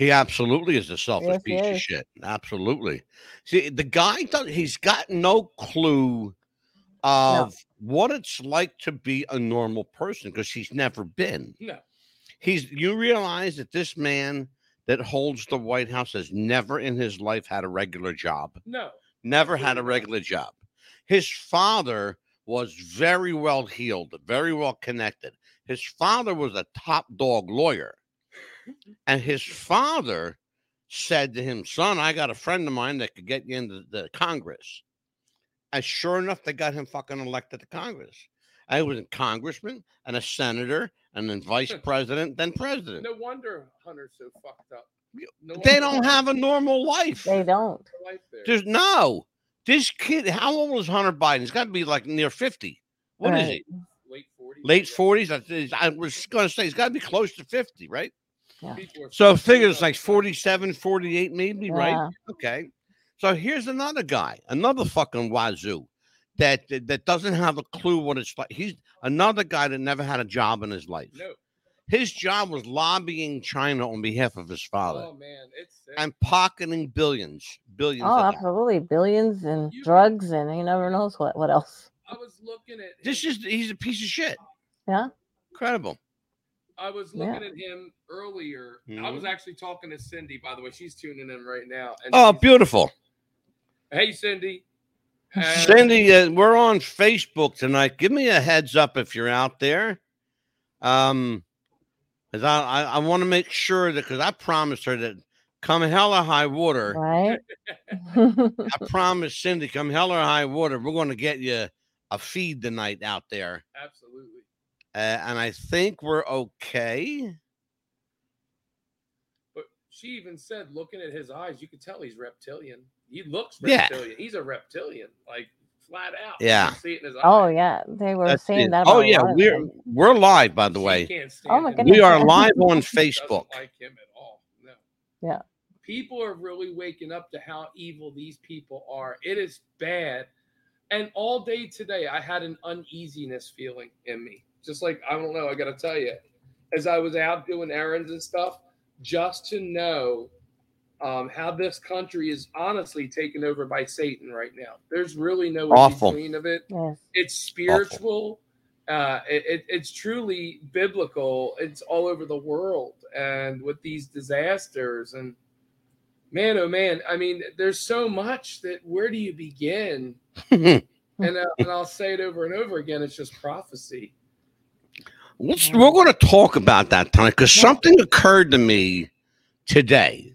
He absolutely is a selfish Yes, piece of shit. Absolutely. See, the guy does he's got no clue of what it's like to be a normal person because he's never been. No. He's you realize that this man that holds the White House has never in his life had a regular job. No. Never had a regular job. His father was very well heeled, very well connected. His father was a top dog lawyer. And his father said to him, Son, I got a friend of mine that could get you into the Congress. And sure enough, they got him fucking elected to Congress. And he was a congressman and a senator and then vice president, then president. No wonder Hunter's so fucked up. No They don't have a normal life. They don't. life. There's no. This kid, how old is Hunter Biden? He's got to be like near 50. What is Right. he? late 40s. Late 40s? I was going to say he's got to be close to 50, right? People So so figure screwed it's up. like 47, 48, maybe, right? Okay. So here's another guy, another fucking wazoo that, that that doesn't have a clue what it's like. He's another guy that never had a job in his life. No. His job was lobbying China on behalf of his father Oh man, it's sick. and pocketing billions, billions. Oh, of dollars. absolutely. Billions and You- drugs and he never knows what what else. I was looking at This him- is he's a piece of shit. Yeah. Incredible. I was Yeah. looking at him earlier. I was actually talking to Cindy, by the way. She's tuning in right now. And Oh, beautiful. Hey, Cindy. And- Cindy, uh, we're on Facebook tonight. Give me a heads up if you're out there. Um, 'cause I I, I want to make sure that because I promised her that come hell or high water, Right? I promised Cindy, come hell or high water, we're going to get you a feed tonight out there, Absolutely. Uh, and I think we're okay. But she even said, looking at his eyes, you could tell he's reptilian. He looks Yeah. reptilian. He's a reptilian, like flat out. Yeah. See it in his oh eyes. yeah. They were That's saying it. that. Oh yeah, we're them. we're live by the She way. can't Oh, my stand him. We are live on Facebook. like him at all. No. Yeah. People are really waking up to how evil these people are. It is bad. And all day today, I had an uneasiness feeling in me. Just like, I don't know, I got to tell you, as I was out doing errands and stuff, just to know um, how this country is honestly taken over by Satan right now. There's really no Awful. between of it Yes. it's spiritual uh it, it- it's truly biblical it's all over the world and with these disasters and man oh man i mean there's so much that where do you begin and, uh, and i'll say it over and over again it's just prophecy Let's, we're going to talk about that tonight because something occurred to me today,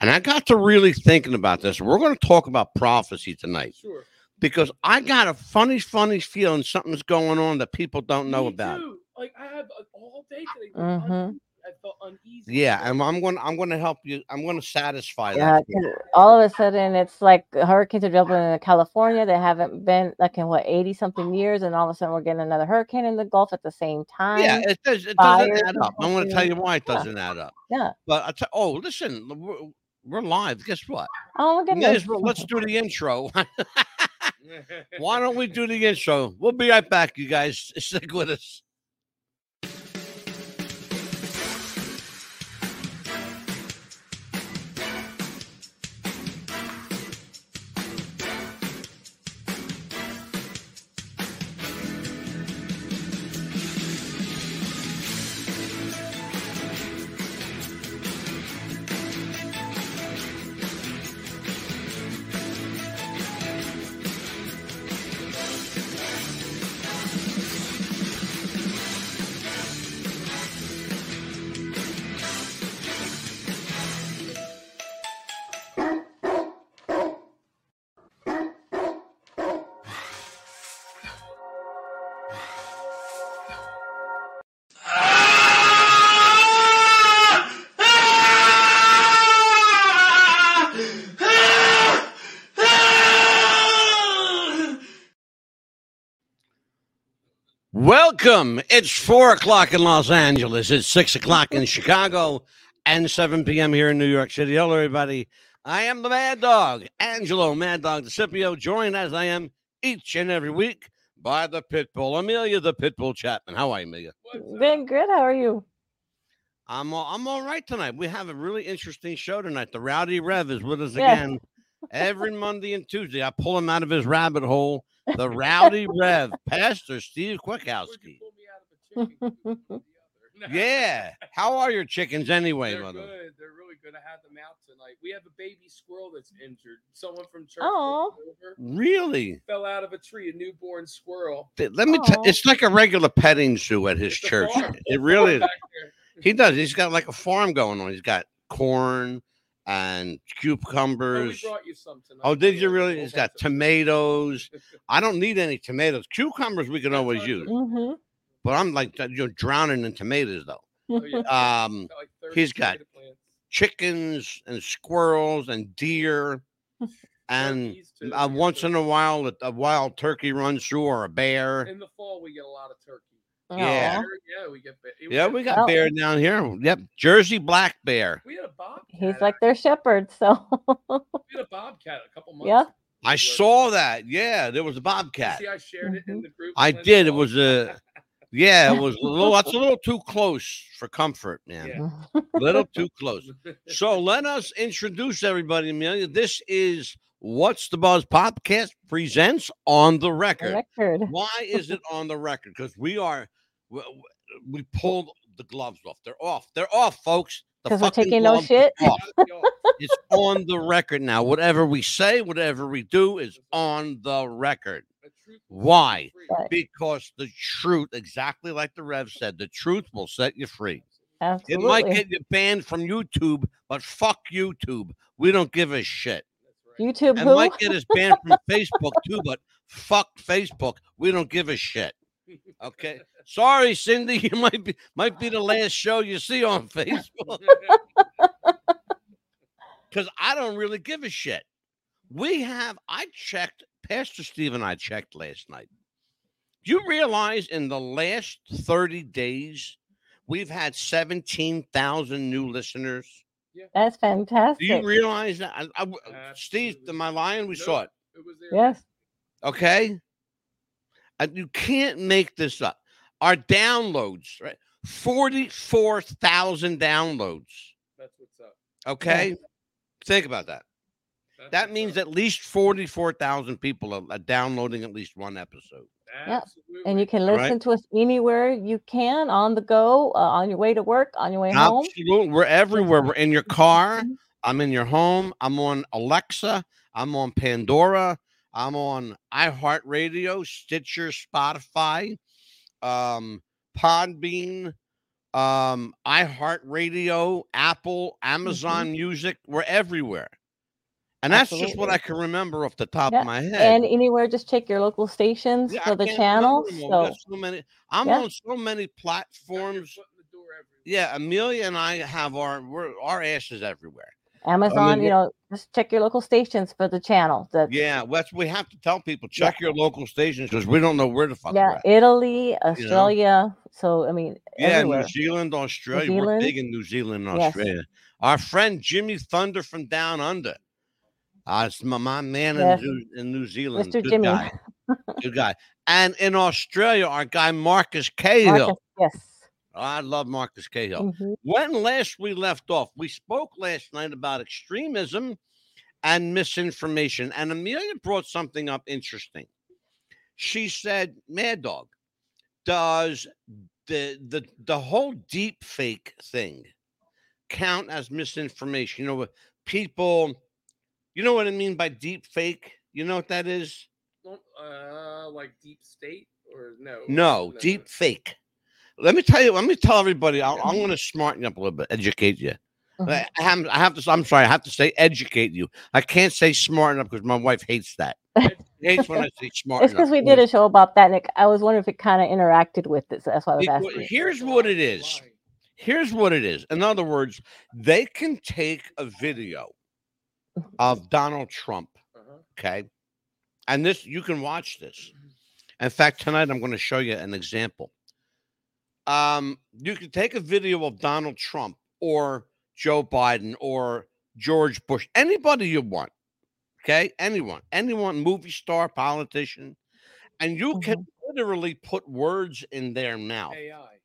and I got to really thinking about this. We're going to talk about prophecy tonight sure because I got a funny, funny feeling something's going on that people don't know Me about. too. like i have all day today but un- i felt uneasy Yeah, and I'm going. I'm going to help you. I'm going to satisfy Yeah, that. for you. 'cause all of a sudden it's like hurricanes are jumping in California. They haven't been like in what eighty something years, and all of a sudden we're getting another hurricane in the Gulf at the same time. Yeah, it does. It fires doesn't add up. I'm going to tell you why it doesn't add up. Yeah. But I tell. Oh, listen, we're, we're live. Guess what? Oh my May goodness. as let's do the intro. Why don't we do the intro? We'll be right back, you guys. Stick with us. Welcome. It's four o'clock in Los Angeles. It's six o'clock in Chicago and 7 p.m. here in New York City. Hello, everybody. I am the Mad Dog, Angelo Mad Dog DeCipio, joined as I am each and every week by the Pitbull, Amelia the Pitbull Chapman. How are you, Amelia? Been good. How are you? I'm all, I'm all right tonight. We have a really interesting show tonight. The Rowdy Rev is with us Yeah. again every Monday and Tuesday. I pull him out of his rabbit hole. The Rowdy Rev, Pastor Steve Where'd Kwiatkowski. pull me out of a chicken coop one or the other? Yeah. How are your chickens anyway, They're mother? good. They're really good. I had them out tonight. We have a baby squirrel that's injured. Someone from church Aw. looked over, Really? fell out of a tree. A newborn squirrel. Let me tell Aw. it's like a regular petting zoo at his It's a church. farm. It really is. Back there. He does. He's got like a farm going on. He's got corn and Oh, we cucumbers. brought you some tonight. Oh, did you really? whole He's got tomatoes. I don't need any tomatoes. Cucumbers we can always use, food. hmm but I'm like you're drowning in tomatoes though. Oh, yeah. Um, Got like he's got chickens and squirrels and deer, and uh, once in a while a, a wild turkey runs through or a bear. In the fall, we get a lot of turkey. Yeah. Bear, yeah, we get. ba- Yeah, we got Oh. bear down here. Yep, Jersey black bear. We had a bobcat. He's like their shepherd, so We had a bobcat a couple months. Yeah. I saw were- that. Yeah, there was a You bobcat. See, I shared it in mm-hmm. the group. I did. It was a yeah. It was a little. That's a little too close for comfort, man. Yeah. little too close. So let us introduce everybody, Amelia. This is What's the Buzz podcast presents on the record. record. Why is it on the record? Because we are we, we pulled the gloves off. They're off. They're off, folks. Because we're taking no shit. are off. Yo, It's on the record now. Whatever we say, whatever we do is on the record. the truth will set you Why? Right. Because the truth, exactly like the Rev said, the truth will set you free. It might get you banned from YouTube, but fuck YouTube. We don't give a shit. YouTube And who? might get us banned from Facebook too, but fuck Facebook. We don't give a shit. Okay. Sorry, Cindy. You might be might be the last show you see on Facebook because I don't really give a shit. We have I checked, Pastor Steve and I checked last night. Do you realize in the last 30 days we've had 17,000 new listeners? That's fantastic. Do fantastic. you realize that? I, I- Steve, Absolutely. am I lying? We No. saw it. It was there. yes. Okay. And you can't make this up. Our downloads, right? 44,000 downloads. That's what's up. Okay. Think about that. That's That means up. at least 44,000 people are, are downloading at least one episode. Yeah, Absolutely. And you can Right. listen to us anywhere you can on the go, uh, on your way to work, on your way home. Absolutely. We're everywhere. We're in your car. I'm in your home. I'm on Alexa. I'm on Pandora. I'm on iHeartRadio, Stitcher, Spotify, um, Podbean, um, iHeartRadio, Apple, Amazon Music. We're everywhere. And that's just what I can remember off the top Yeah, of my head. And anywhere, just check your local stations Yeah, I for the can't channel. remember them all. We So so many. I'm Yeah. on so many platforms. foot in the door everywhere. Yeah, Amelia and I have our we're, our asses everywhere. Amazon, we- you know, just check your local stations for the channel. The, Yeah, that's we have to tell people check your local stations because we don't know where the fuck yeah, we're at. Italy, Australia. So I mean, Yeah, everywhere. New Zealand, Australia. We're big in New Zealand and Yes. Australia. Our friend Jimmy Thunder from Down Under. Uh, it's my, my man Yes. in, New, in New Zealand. Mr. Good Jimmy. guy. Good guy. And in Australia, our guy Marcus Cahill. Marcus, yes. I love Marcus Cahill. Mhm. When last we left off, we spoke last night about extremism and misinformation. And Amelia brought something up interesting. She said, Mad Dog, does the the the whole deep fake thing count as misinformation? You know, people, you know what I mean by deep fake? You know what that is? Uh, like deep state or no? No, deep fake. Let me tell you, let me tell everybody, I'll, I'm going to smarten you up a little bit, educate you. Mhm. I I have, I have to. I'm sorry. I have to say educate you. I can't say smart enough because my wife hates that. hates when I say smart. It's because we did a show about that, Nick. I was wondering if it kind of interacted with it. So that's why I was Because- asking. Here's what it is. Here's what it is. In other words, they can take a video of Donald Trump. Uh-huh. Okay, and this you can watch this. In fact, tonight I'm going to show you an example. Um, you can take a video of Donald Trump or Joe Biden or George Bush, anybody you want. Okay, anyone, anyone, movie star, politician, and you can literally put words in their mouth AI.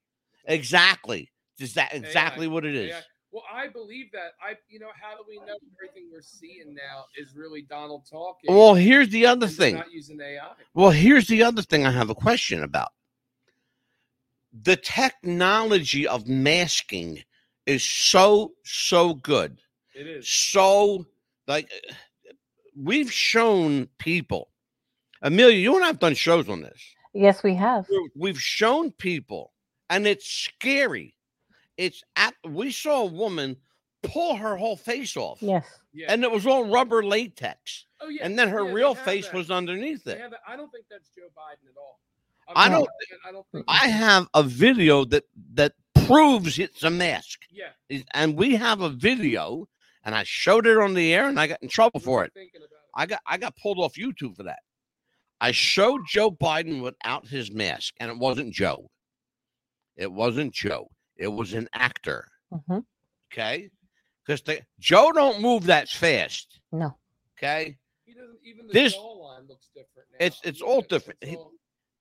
exactly Is that exactly what it is? AI. Well, I believe that. I, you know, how do we know everything we're seeing now is really Donald talking? Well, here's the other thing. Not using AI. Well, here's the other thing I have a question about. The technology of masking is so, so good. It is. So, like, we've shown people, Amelia, you and I have done shows on this. Yes, we have. We've shown people, and it's scary. It's at, we saw a woman pull her whole face off, Yes. Yeah. and it was all rubber latex, oh, yeah. and then her yeah, real face that. was underneath it. I don't think that's Joe Biden at all. I I'm don't- I don't think. I have a video that that proves it's a mask. Yeah. And we have a video and i showed it on the air and i got in trouble for it Thinking about it. i got i got pulled off youtube for that i showed joe biden without his mask and it wasn't joe it wasn't joe it was an actor hmm okay because the joe don't move that fast No. okay He doesn't even the This- jawline looks different now. It's- it's all different. it's all-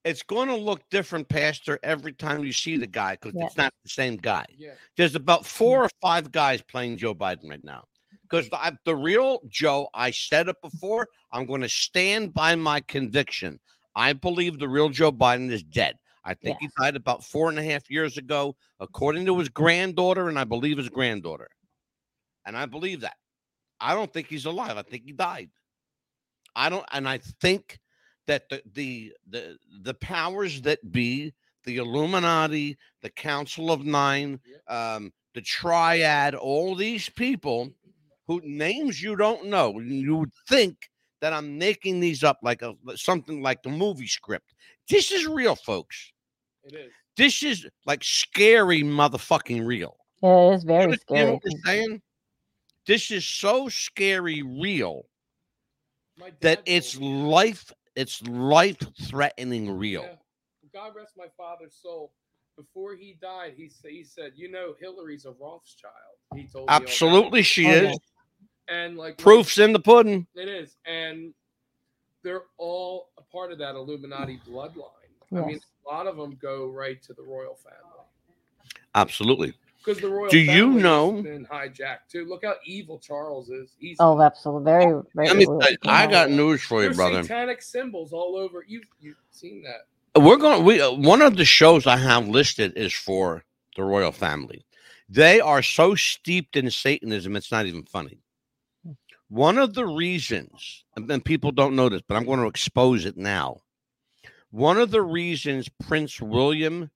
it's going to look different pastor every time you see the guy because Yeah. it's not the same guy yeah. there's about four or five guys playing Joe Biden right now. Because the, the real Joe, I said it before, I'm going to stand by my conviction. I believe the real Joe Biden is dead. I think he died about four and a half years ago, according to his granddaughter, and I believe his granddaughter. And I believe that. I don't think he's alive. I think he died. I don't, and I think that the the the the powers that be, the Illuminati, the Council of Nine, um, the Triad, all these people who names you don't know, you would think that I'm making these up like a something like the movie script. This is real, folks. It is. This is like scary motherfucking real. Yeah, It is very You understand scary. what we're saying? This is so scary real that it's life, it's life threatening real. Yeah. God rest my father's soul. Before he died, he said, he said, you know, Hillary's a Rothschild. He told me all about it. Absolutely, she Oh, is. And like Proofs in the pudding. It is, and they're all a part of that Illuminati bloodline. I mean, a lot of them go right to the royal family Absolutely. because the royal. Do you know- Been hijacked too. Look how evil Charles is. He's Oh, absolutely. Very, very. Let me real. tell you, I got news for you, there's brother. satanic symbols all over. You've you've seen that. we're going we uh, one of the shows i have listed is for the royal family they are so steeped in satanism it's not even funny one of the reasons and then people don't know this but i'm going to expose it now one of the reasons prince william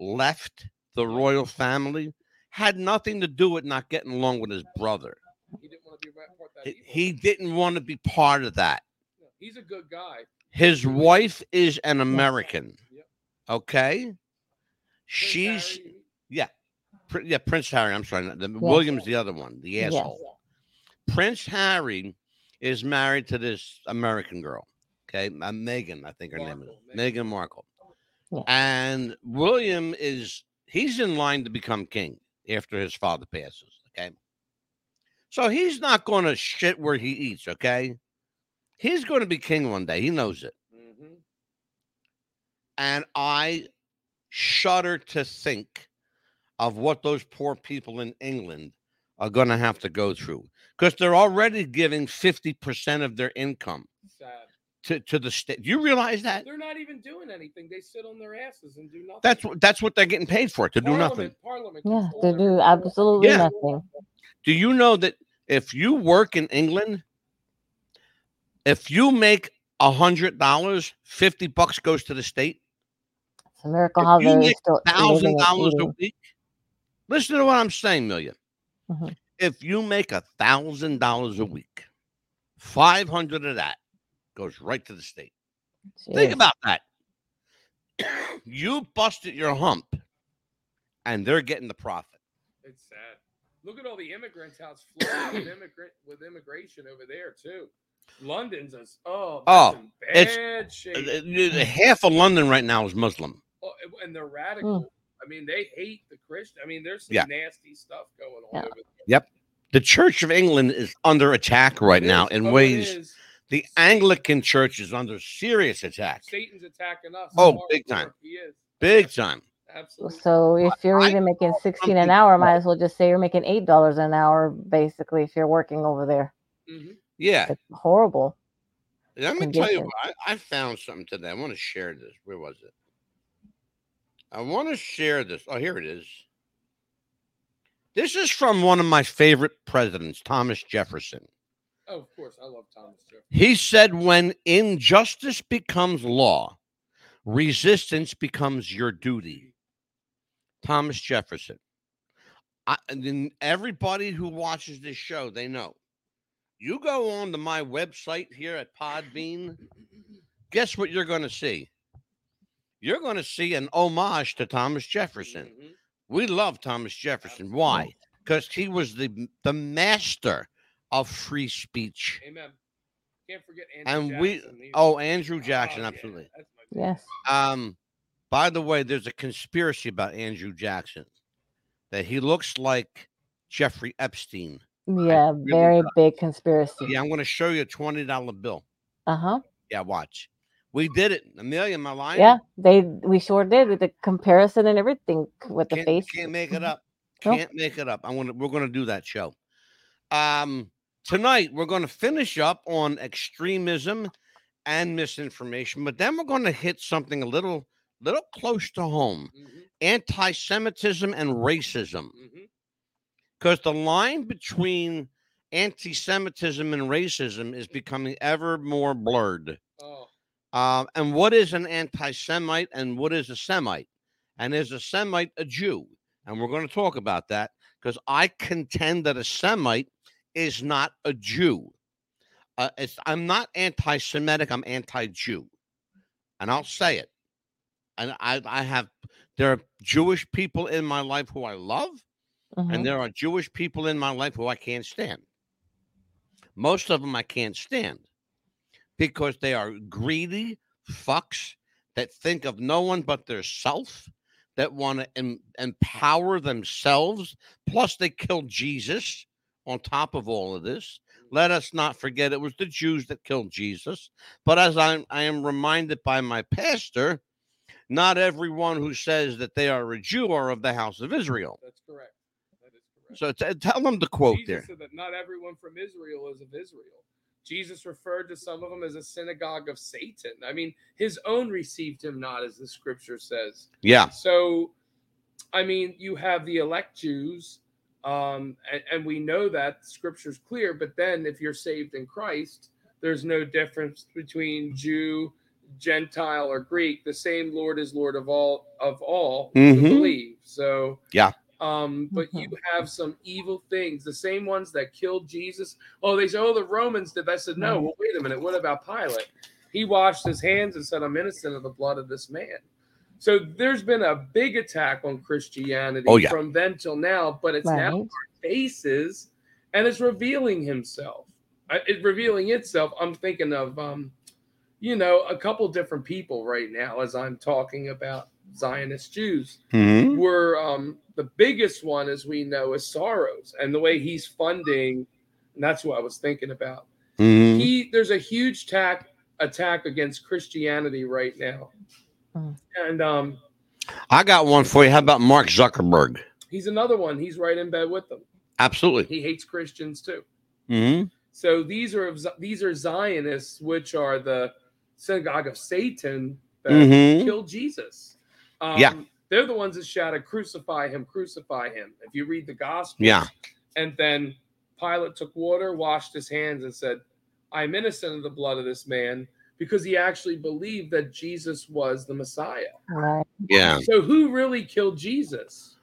left the royal family had nothing to do with not getting along with his brother He didn't want to be part of that. he, evil. he didn't want to be part of that No, he's a good guy. his wife is an american Yep. okay Prince she's Harry, Pr- yeah, Prince Harry. I'm sorry, not- the, William's the other one, the Yes. asshole. Prince Harry is married to this American girl. Okay, uh, Meghan, I think her name is Markle, Meghan. Meghan Markle. Yeah. And William is he's in line to become king after his father passes. Okay, so he's not going to shit where he eats. Okay, he's going to be king one day. He knows it. Mhm. And I shudder to think of what those poor people in England are going to have to go through because they're already giving 50% of their income Sad. To, to the state. Do You realize that? They're not even doing anything. They sit on their asses and do nothing. That's what that's what they're getting paid for to do nothing. Parliament. Yeah, controls they everything. do absolutely Yeah. nothing. Do you know that if you work in England, if you make a hundred dollars, 50 bucks goes to the state, It's a miracle If how you they're make still thousand dollars a week. Listen to what I'm saying, 1000000 Mhm. If you make a thousand dollars a week, five hundred of that goes right to the state. Think about that. you busted your hump, and they're getting the profit. It's sad. Look at all the immigrants how it's flooding with immigrant with immigration over there too. London's a oh, Oh, in it's- bad Uh, shape. uh, Half of London right now is Muslim. Oh, and they're radical. I mean, they hate the Christian. I mean, there's some Yeah. nasty stuff going on Yeah. over there. Yep. The Church of England is under attack right It now is. in Oh, it ways. Is. The Anglican Church is under serious attack, Satan's attacking us. Oh, big time. He is. big time. Absolutely. So if you're I even making sixteen an hour, might as well just say you're making eight dollars an hour, basically, if you're working over there. hmm Yeah. It's horrible. Let me tell you, what, I, I found something today. I want to share this. Where was it? I want to share this. Oh, here it is. This is from one of my favorite presidents, Thomas Jefferson. Oh, of course. I love Thomas Jefferson. He said, When injustice becomes law, resistance becomes your duty. Thomas Jefferson. I, and then everybody who watches this show, they know. You go on to my website here at Podbean, guess what you're going to see? You're going to see an homage to Thomas Jefferson. Mhm. We love Thomas Jefferson. Why? Because he was the the master of free speech. Amen. Can't forget Andrew And we Jackson either. oh Andrew Oh, Jackson, yeah, absolutely. that's my favorite. Yes. Um, by the way, there's a conspiracy about Andrew Jackson that he looks like Jeffrey Epstein. Yeah, really very big conspiracy. Yeah, I'm going to show you a twenty dollar bill. Uh huh. Yeah, watch. We did it, Amelia. Am I lying? Yeah, they we sure did with the comparison and everything with the can't, face. Can't make it Mhm. up. Can't make it up. I'm gonna we're gonna do that show. Um tonight we're gonna finish up on extremism and misinformation, but then we're gonna hit something a little little close to home. Mhm, Anti-Semitism and racism. Because the line between anti-Semitism and racism is becoming ever more blurred. Oh, Um, and what is an anti-Semite and what is a Semite? And is a Semite a Jew? And we're going to talk about that because I contend that a Semite is not a Jew. Uh, it's, I'm not anti-Semitic. I'm anti-Jew, and I'll say it. And I, I have there are Jewish people in my life who I love, Mhm. and there are Jewish people in my life who I can't stand. Most of them I can't stand because they are greedy fucks that think of no one but their self, that want to em- empower themselves. Plus, they killed Jesus on top of all of this. Let us not forget it was the Jews that killed Jesus. But as I'm, I am reminded by my pastor, not everyone who says that they are a Jew are of the house of Israel. that's correct. That is correct. So t- tell them the quote Jesus there. said that not everyone from Israel is of Israel. Jesus referred to some of them as a synagogue of Satan. I mean, his own received him not, as the scripture says. Yeah. So, I mean, you have the elect Jews, um, and, and we know that scripture's clear. But then, if you're saved in Christ, there's no difference between Jew, Gentile, or Greek. The same Lord is Lord of all of all who Mhm. believe. So, Yeah. Um, but you have some evil things, the same ones that killed Jesus. Oh, they say, oh, the Romans did. I said, no. Well, wait a minute. What about Pilate? He washed his hands and said, I'm innocent of the blood of this man. So there's been a big attack on Christianity Oh, yeah. from then till now, but it's now our faces and it's revealing himself. Uh, It revealing itself. I'm thinking of, um, you know, a couple different people right now as I'm talking about Zionist Jews Mhm. were um, the biggest one, as we know, is Soros and the way he's funding. And that's what I was thinking about. Mhm. He there's a huge attack attack against Christianity right now. And um, I got one for you. How about Mark Zuckerberg? he's another one. He's right in bed with them. Absolutely. He hates Christians too. hmm So these are these are Zionists, which are the synagogue of Satan that Mhm. killed Jesus. Um, Yeah. they're the ones that shouted, "Crucify him! Crucify him!" If you read the gospel, Yeah. And then Pilate took water, washed his hands, and said, I'm innocent of the blood of this man because he actually believed that Jesus was the Messiah. Right. Yeah. So, who really killed Jesus?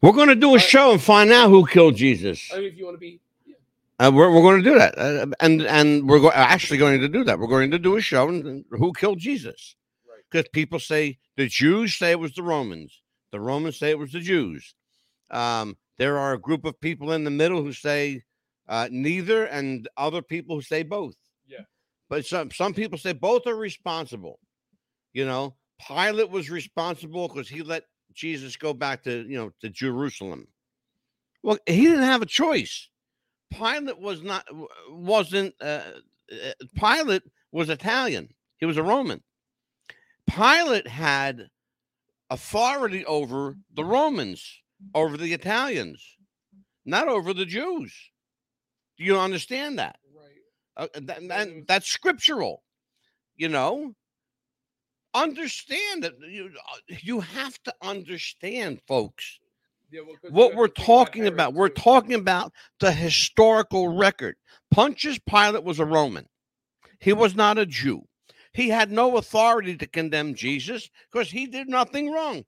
We're going to do a Uh, show and find out who killed Jesus. I mean, if you want to be, yeah. Uh, we're we're going to do that, uh, and and we're go- actually going to do that. We're going to do a show and, and who killed Jesus, Right. because people say the Jews say it was the Romans, the Romans say it was the Jews. Um, there are a group of people in the middle who say uh, neither, and other people who say both. But some some people say both are responsible. You know, Pilate was responsible because he let Jesus go back to you know to Jerusalem. Well, he didn't have a choice. Pilate was not wasn't uh, uh, Pilate was Italian. He was a Roman. Pilate had authority over the Romans, over the Italians, not over the Jews. Do you understand that? Uh, that, that- that's scriptural. You know, understand that you uh, you have to understand, folks. Yeah, well, What we're talking Herod, about, we're talking about the historical record. Pontius Pilate was a Roman. He was not a Jew. He had no authority to condemn Jesus because he did nothing wrong.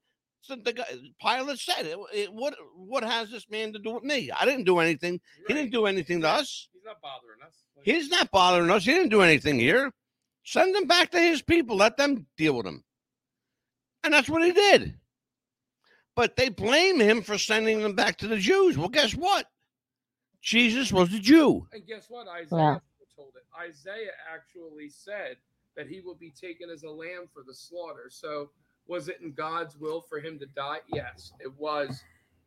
So the guy, Pilate said, "It- it- "What what has this man to do with me? I didn't do anything. He didn't do anything to us. He's not bothering us. Like, He's not bothering us. He didn't do anything here. Send him back to his people. Let them deal with him. And that's what he did. But they blame him for sending them back to the Jews. Well, guess what? Jesus was a Jew. And guess what? Isaiah told it. Isaiah actually said that he will be taken as a lamb for the slaughter. So was it in God's will for him to die? Yes, it was.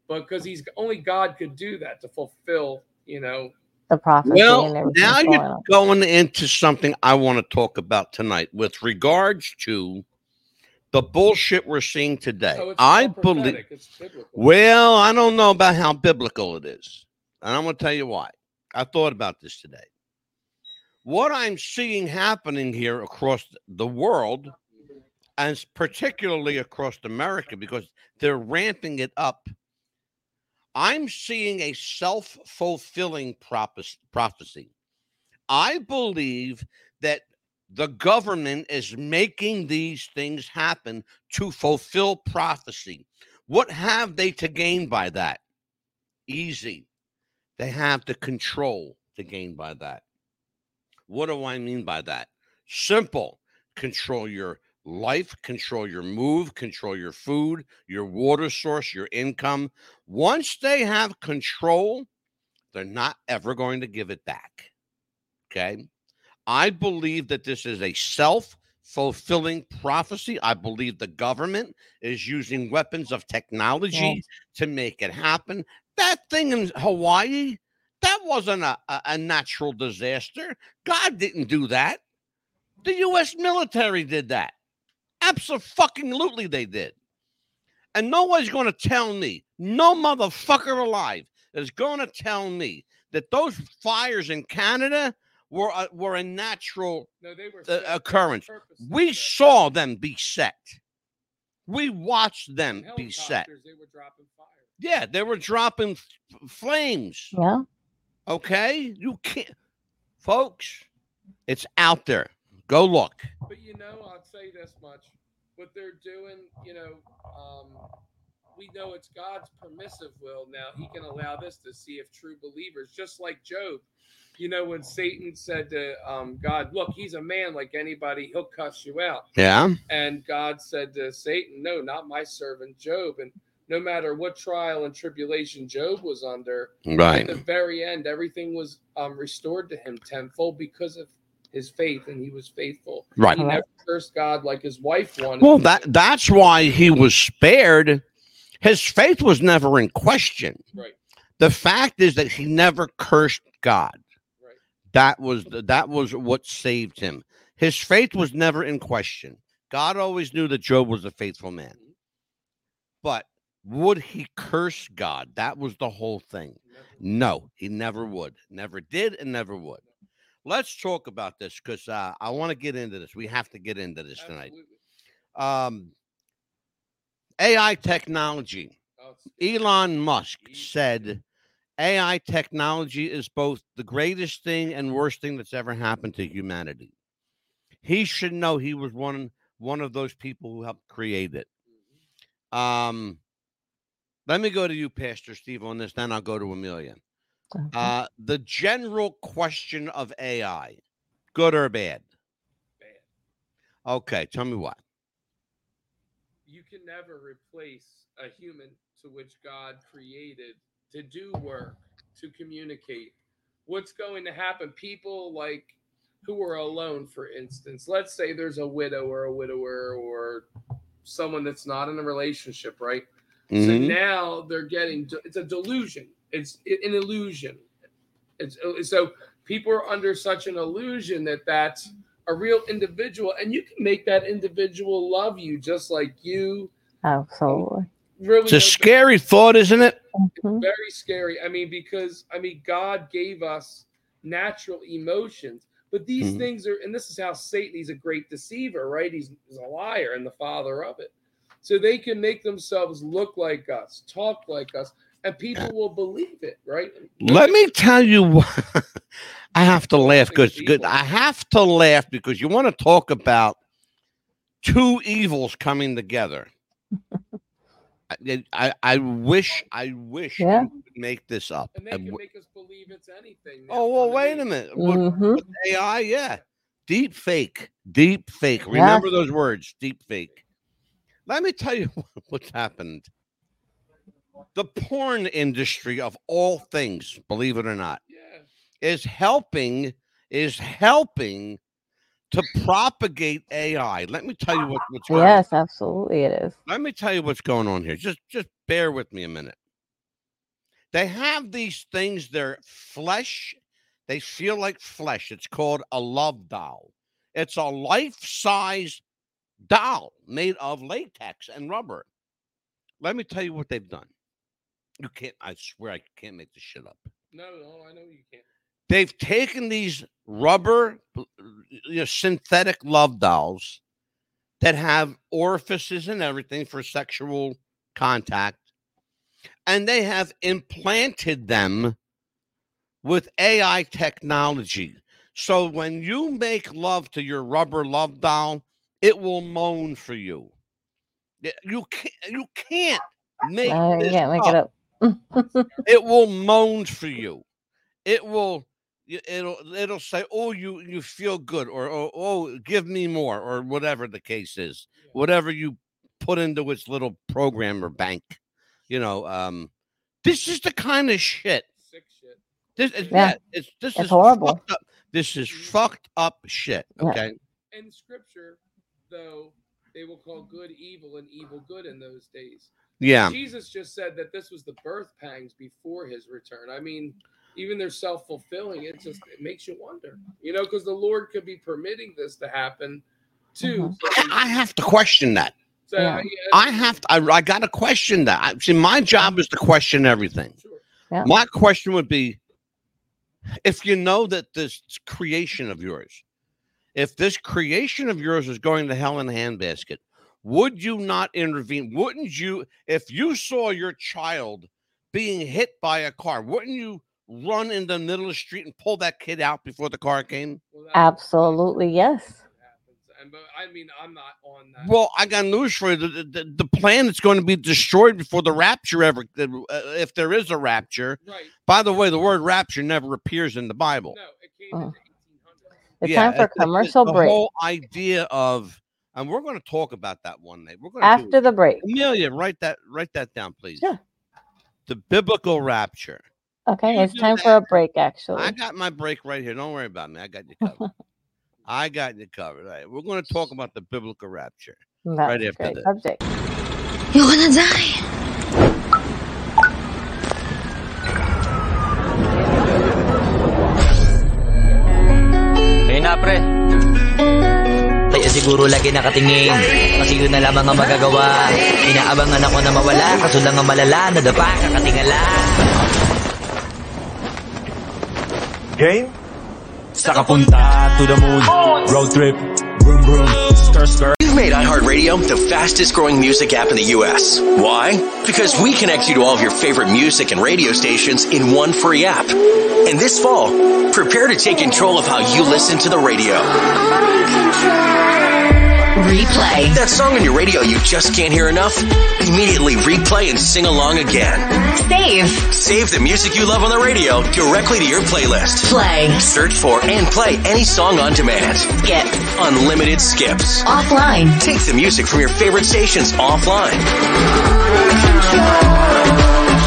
Because he's only God could do that to fulfill, you know. The prophecy Well, everything. now you're on. going into something I want to talk about tonight with regards to the bullshit we're seeing today. So it's I believe. prophetic, It's biblical. Well, I don't know about how biblical it is. And I'm going to tell you why. I thought about this today. What I'm seeing happening here across the world, and particularly across America, because they're ramping it up, I'm seeing a self fulfilling prophecy. I believe that the government is making these things happen to fulfill prophecy. What have they to gain by that? Easy. They have the control to gain by that. What do I mean by that? Simple. Control your life, control your move, control your food, your water source, your income. Once they have control, they're not ever going to give it back. Okay. I believe that this is a self fulfilling prophecy. I believe the government is using weapons of technology Yes. to make it happen. That thing in Hawaii, that wasn't a, a, a natural disaster. God didn't do that. The U.S. military did that. Absolutely, they did. And nobody's going to tell me, no motherfucker alive is going to tell me that those fires in Canada were a, were a natural No, they were uh, set. They were occurrence. we set. saw them be set. We watched them be set. They were dropping fire. Yeah, they were dropping f- flames. Yeah. Okay, you can't, folks. It's out there. Go look. But you know, I'll say this much: what they're doing, you know, um, we know it's God's permissive will. Now He can allow this to see if true believers, just like Job. You know, when Satan said to um, God, "Look, he's a man like anybody; he'll cuss you out," Yeah, and God said to Satan, "No, not my servant Job." And no matter what trial and tribulation Job was under, right. at the very end, everything was um, restored to him tenfold because of his faith, and he was faithful. Right. He never cursed God like his wife wanted. Well, that that's why he was spared. His faith was never in question. right, The fact is that he never cursed God. right. That was that was what saved him. His faith was never in question. God always knew that Job was a faithful man. Mm-hmm. But would he curse God? That was the whole thing. No, he never would. Never did and never would. Let's talk about this because uh, I want to get into this. We have to get into this tonight. Um, AI technology. Elon Musk said AI technology is both the greatest thing and worst thing that's ever happened to humanity. He should know he was one one of those people who helped create it. Mhm. Um, let me go to you, Pastor Steve, on this. Then I'll go to Amelia. Okay. Uh, the general question of AI, good or bad? Bad. Okay, tell me why. You can never replace a human to which God created to do work, to communicate. What's going to happen? People like who are alone, for instance. Let's say there's a widow or a widower or someone that's not in a relationship, right? So Mhm. now they're getting it's a delusion. It's an illusion. It's uh, so people are under such an illusion that that's a real individual, and you can make that individual love you just like you Absolutely. Really, It's a no- scary thought, isn't it? Mhm. very scary. I mean, because I mean, God gave us natural emotions, but these Mhm. things are, and this is how Satan. He's a great deceiver, right? He's, he's a liar and the father of it. So they can make themselves look like us, talk like us, and people will believe it, right? Let me tell you what I have to laugh Something because good. I have to laugh because you want to talk about two evils coming together. I, I, I wish I wish Yeah. you could make this up. And they can w- make us believe it's anything. now oh well, wait a minute. With, Mhm. with AI, yeah, deep fake, deep fake. Remember those words, deep fake. Let me tell you what's happened. The porn industry of all things, believe it or not, Yeah. is helping is helping to propagate AI. Let me tell you what, what's going on. Yes, absolutely, it is. Let me tell you what's going on here. Just just bear with me a minute. They have these things, they're flesh, they feel like flesh. It's called a love doll. It's a life-size doll made of latex and rubber. Let me tell you what they've done. You can't, I swear I can't make this shit up. No, no, I know you can't. they've taken these rubber you know, synthetic love dolls that have orifices and everything for sexual contact and they have implanted them with AI technology so when you make love to your rubber love doll it will moan for you you can't you can't make Uh, this yeah, make up it up. It will moan for you. It will it'll it'll say, "Oh, you you feel good," or "Oh, oh give me more," or whatever the case is. Whatever you put into its little program or bank, you know. Um, this is the kind of shit. Sick shit. This is Yeah. yeah, it's this It's is horrible. fucked up. This is fucked up shit. Yeah. Okay. In scripture, though, they will call good evil and evil good in those days. Yeah. Jesus just said that this was the birth pangs before his return. I mean, even they're self fulfilling. It just it makes you wonder, you know, because the Lord could be permitting this to happen too. Mhm. I, I have to question that. So, Yeah. yeah, I have to. I, I got to question that. I, see, my job is to question everything. Sure. Yeah. My question would be if you know that this creation of yours, if this creation of yours is going to hell in a handbasket, would you not intervene? Wouldn't you, if you saw your child being hit by a car, wouldn't you run in the middle of the street and pull that kid out before the car came? Well, Absolutely, yes. And but I mean, I'm not on that. Well, I got news for you. The, the, the planet's going to be destroyed before the rapture ever, uh, if there is a rapture. right? By the way, the word rapture never appears in the Bible. No, it came in Oh. the 1800s. It's Yeah, time for it's- it's- commercial the break. whole idea of, and we're going to talk about that one day. We're going to After the break. Amelia, write that write that down, please. Sure. The biblical rapture. Okay, You it's do time for a break, actually. I got my break right here. Don't worry about me. I got you covered. I got you covered. All right, we're going to talk about the biblical rapture. That's right after great this. subject. You're gonna die. Ayun na, pre. Kaya siguro lagi nakatingin Kasi yun na lamang ang magagawa Inaabangan ako na mawala Kaso lang ang malala Nadapa kakatingala Game? Sa kapunta to the moon. Road trip. Vroom vroom. Skr skr. Made iHeartRadio the fastest growing music app in the U.S. Why? Because we connect you to all of your favorite music and radio stations in one free app. And this fall, prepare to take control of how you listen to the radio. Replay. That song on your radio you just can't hear enough? Immediately replay and sing along again. Save. Save the music you love on the radio directly to your playlist. Play. Search for and play any song on demand. Get. Unlimited skips. Offline. Take the music from your favorite stations offline.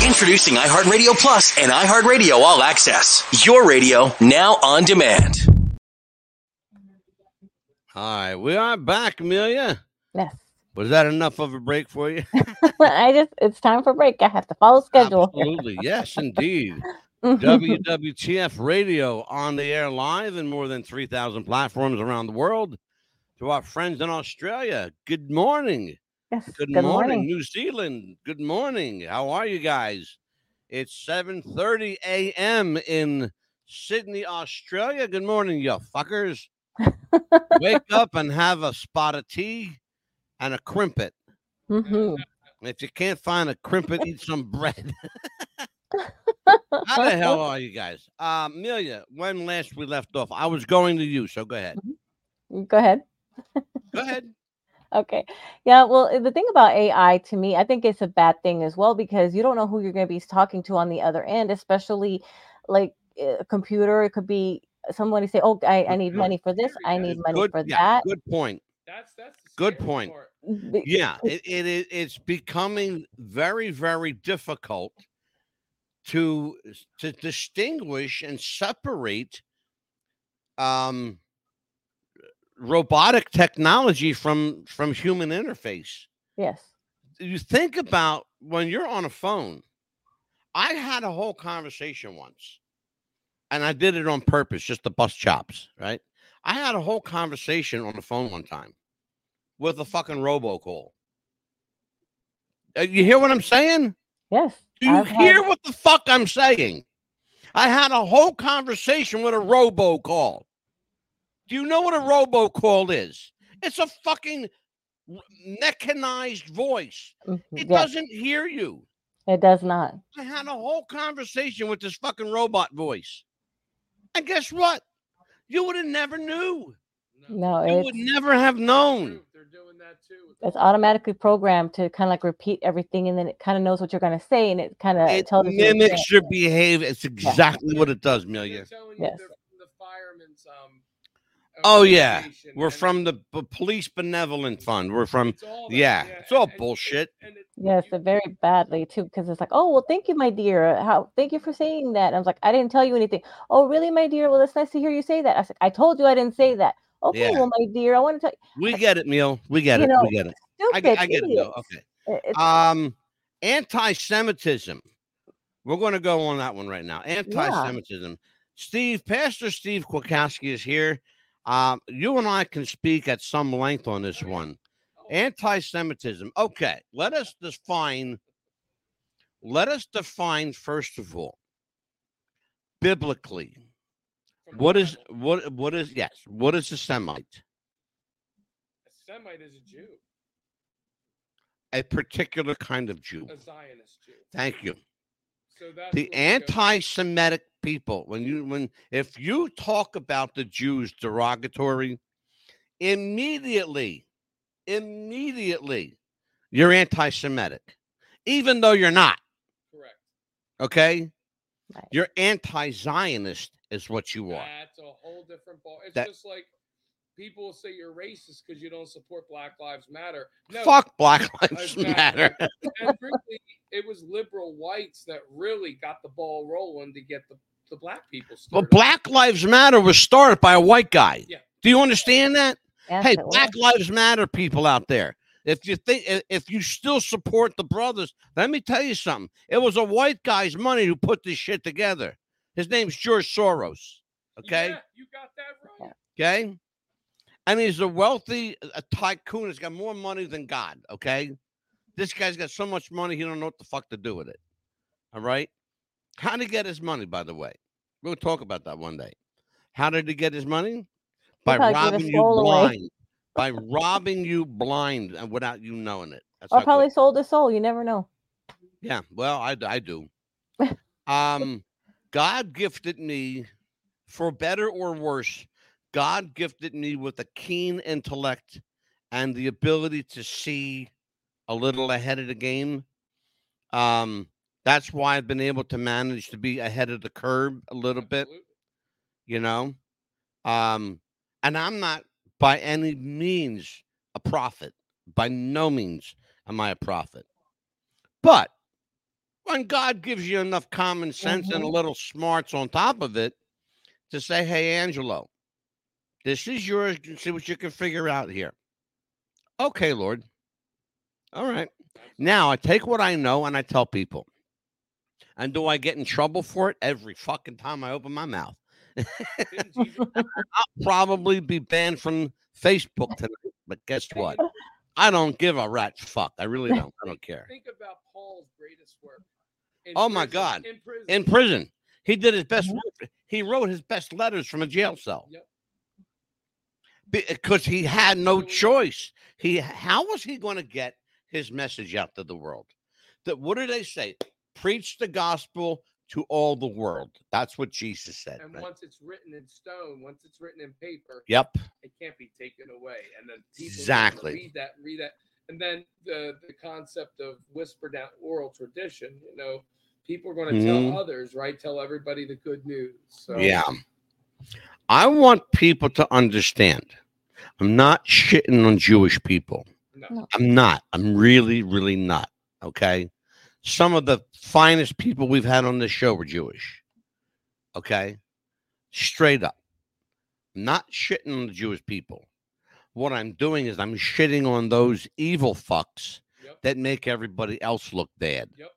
Introducing iHeartRadio Plus and iHeartRadio All Access. Your radio now on demand. All right, we are back, Amelia. Yes. Was that enough of a break for you? I just, it's time for break. I have to follow schedule. Absolutely. Yes, indeed. Mhm. WWTF Radio on the air live in more than 3,000 platforms around the world. To our friends in Australia, good morning. Yes. Good, Good morning, morning. New Zealand. Good morning. How are you guys? It's 7:30 a.m. in Sydney, Australia. Good morning, you fuckers. Wake up and have a spot of tea and a crimpet. hmm If you can't find a crimpet, eat some bread. How the hell are you guys? Uh, Amelia, when last we left off, I was going to you, so go ahead. Go ahead. Go ahead. Okay. Yeah. Well, uh, the thing about AI to me, I think it's a bad thing as well because you don't know who you're going to be talking to on the other end, especially like uh, a computer. It could be somebody say, "Oh, I, I need money for this. I need money Good, for yeah, that." good point. That's that's Good point. part. Yeah, it, it is. It's becoming very, very difficult to to distinguish and separate um, robotic technology from from human interface. Yes. You think about when you're on a phone. I had a whole conversation once, and I did it on purpose just to bust chops. Right? I had a whole conversation on the phone one time with a fucking robocall. Uh, You hear what I'm saying? Yes. Do you I've had- hear what the fuck I'm saying? I had a whole conversation with a robocall. Do you know what a robocall is? It's a fucking mechanized voice. Mhm, It yes, doesn't hear you. It does not. I had a whole conversation with this fucking robot voice. And guess what? You would have never knew. No, You would never have known. They're doing that too. it's automatically programmed to kind of like repeat everything, and then it kind of knows what you're going to say, and it kind of It tells you. what you're mimics your behavior. It's exactly what it does, They're Amelia. Yes. they're the firemen's um. Oh, yeah. We're from the B- Police Benevolent Fund. We're from it's all that, yeah, it's all and- and- bullshit. and it- Yes, you- uh, very badly too, because it's like, oh well, thank you, my dear. How thank you for saying that. And I was like, I didn't tell you anything. Oh, really, my dear? Well, it's nice to hear you say that. I said, I told you I didn't say that. Okay, Yeah. well, my dear, I want to tell you. We get it, Neil. We get You it. know, we get it. Stupid I get, I get it. Neil. idiots. Okay. It's- Um, anti-Semitism. We're going to go on that one right now. Anti-Semitism. Steve, Pastor Steve Kwakowski is here. Um, you and I can speak at some length on this one. Anti-Semitism. Okay, let us define. Let us define first of all, biblically, what is what what is yes, what is a Semite? a Semite is a Jew, A particular kind of Jew. a Zionist Jew. Thank you. So that's the where we go. anti-Semitic people. When you when if you talk about the Jews derogatory, immediately, immediately, you're anti-Semitic, even though you're not. correct. Okay, Right. you're anti-Zionist, is what you are. That's a whole different ball. It's That- just like people will say you're racist because you don't support Black Lives Matter. No, Fuck Black Lives Lives Matter. Matter. and frankly, it was liberal whites that really got the ball rolling to get the, the black people started. But Black Lives Matter was started by a white guy. Yeah. Do you understand that? yes, hey. Black Lives Matter people out there. If you think if you still support the brothers, let me tell you something. It was a white guy's money who put this shit together. His name's George Soros. Okay. Yeah, you got that right. Okay. And he's a wealthy a tycoon. He's got more money than God. Okay. This guy's got so much money, he don't know what the fuck to do with it. All right. How did he get his money, by the way? We'll talk about that one day. How did he get his money? By probably gave his robbing you away. blind. By robbing you blind and without you knowing it. That's or good- probably sold his soul. You never know. yeah, well, I, I do. um, God gifted me, for better or worse, God gifted me with a keen intellect and the ability to see a little ahead of the game. Um, that's why I've been able to manage to be ahead of the curve a little bit, you know. Um, and I'm not by any means a prophet. By no means am I a prophet. But when God gives you enough common sense and a Mhm. little smarts on top of it to say, hey, Angelo, this is yours. See what you can figure out here. Okay, Lord. All right. Now I take what I know and I tell people. And do I get in trouble for it every fucking time I open my mouth? I'll probably be banned from Facebook tonight. But guess what? I don't give a rat's fuck. I really don't. I don't care. Think about Paul's greatest work. in Oh my God. In prison. In prison, he did his best. Mhm. work. He wrote his best letters from a jail cell. Yep. Because he had no choice. He how was he going to get his message out to the world? That what do they say? Preach the gospel to all the world. That's what Jesus said. And right? once it's written in stone, once it's written in paper, Yep. it can't be taken away. And then people Exactly. read that, read that. And then the the concept of whispered out oral tradition, you know, people are going to Mhm. tell others, right? Tell everybody the good news. So Yeah. I want people to understand. I'm not shitting on Jewish people. no. No. I'm not. I'm really, really not. Okay. Some of the finest people we've had on this show were Jewish. Okay. Straight up. I'm not shitting on the Jewish people. What I'm doing is I'm shitting on those evil fucks Yep. that make everybody else look bad. Yep.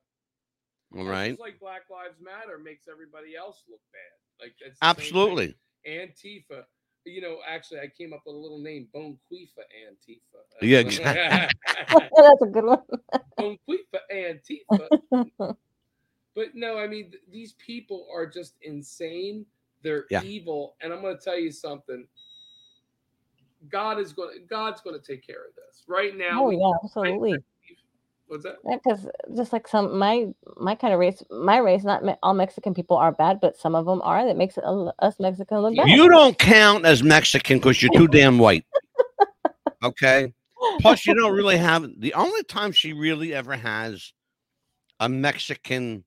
All That's right. Just like Black Lives Matter makes everybody else look bad. Like it's the same thing. Absolutely. Antifa. You know, actually, I came up with a little name, Bonquifa Antifa. Yeah, exactly. That's a good one. Bonquifa Antifa. But no, I mean, th- these people are just insane. They're Yeah. evil, and I'm going to tell you something. God is going. God's going to take care of this right now. Oh yeah, absolutely. What's that? Yeah, because just like some my my kind of race, my race, not me- all Mexican people are bad, but some of them are. That makes it, a- us Mexican look bad. You don't count as Mexican because you're too damn white. Okay. Plus, you don't really have the only time she really ever has a Mexican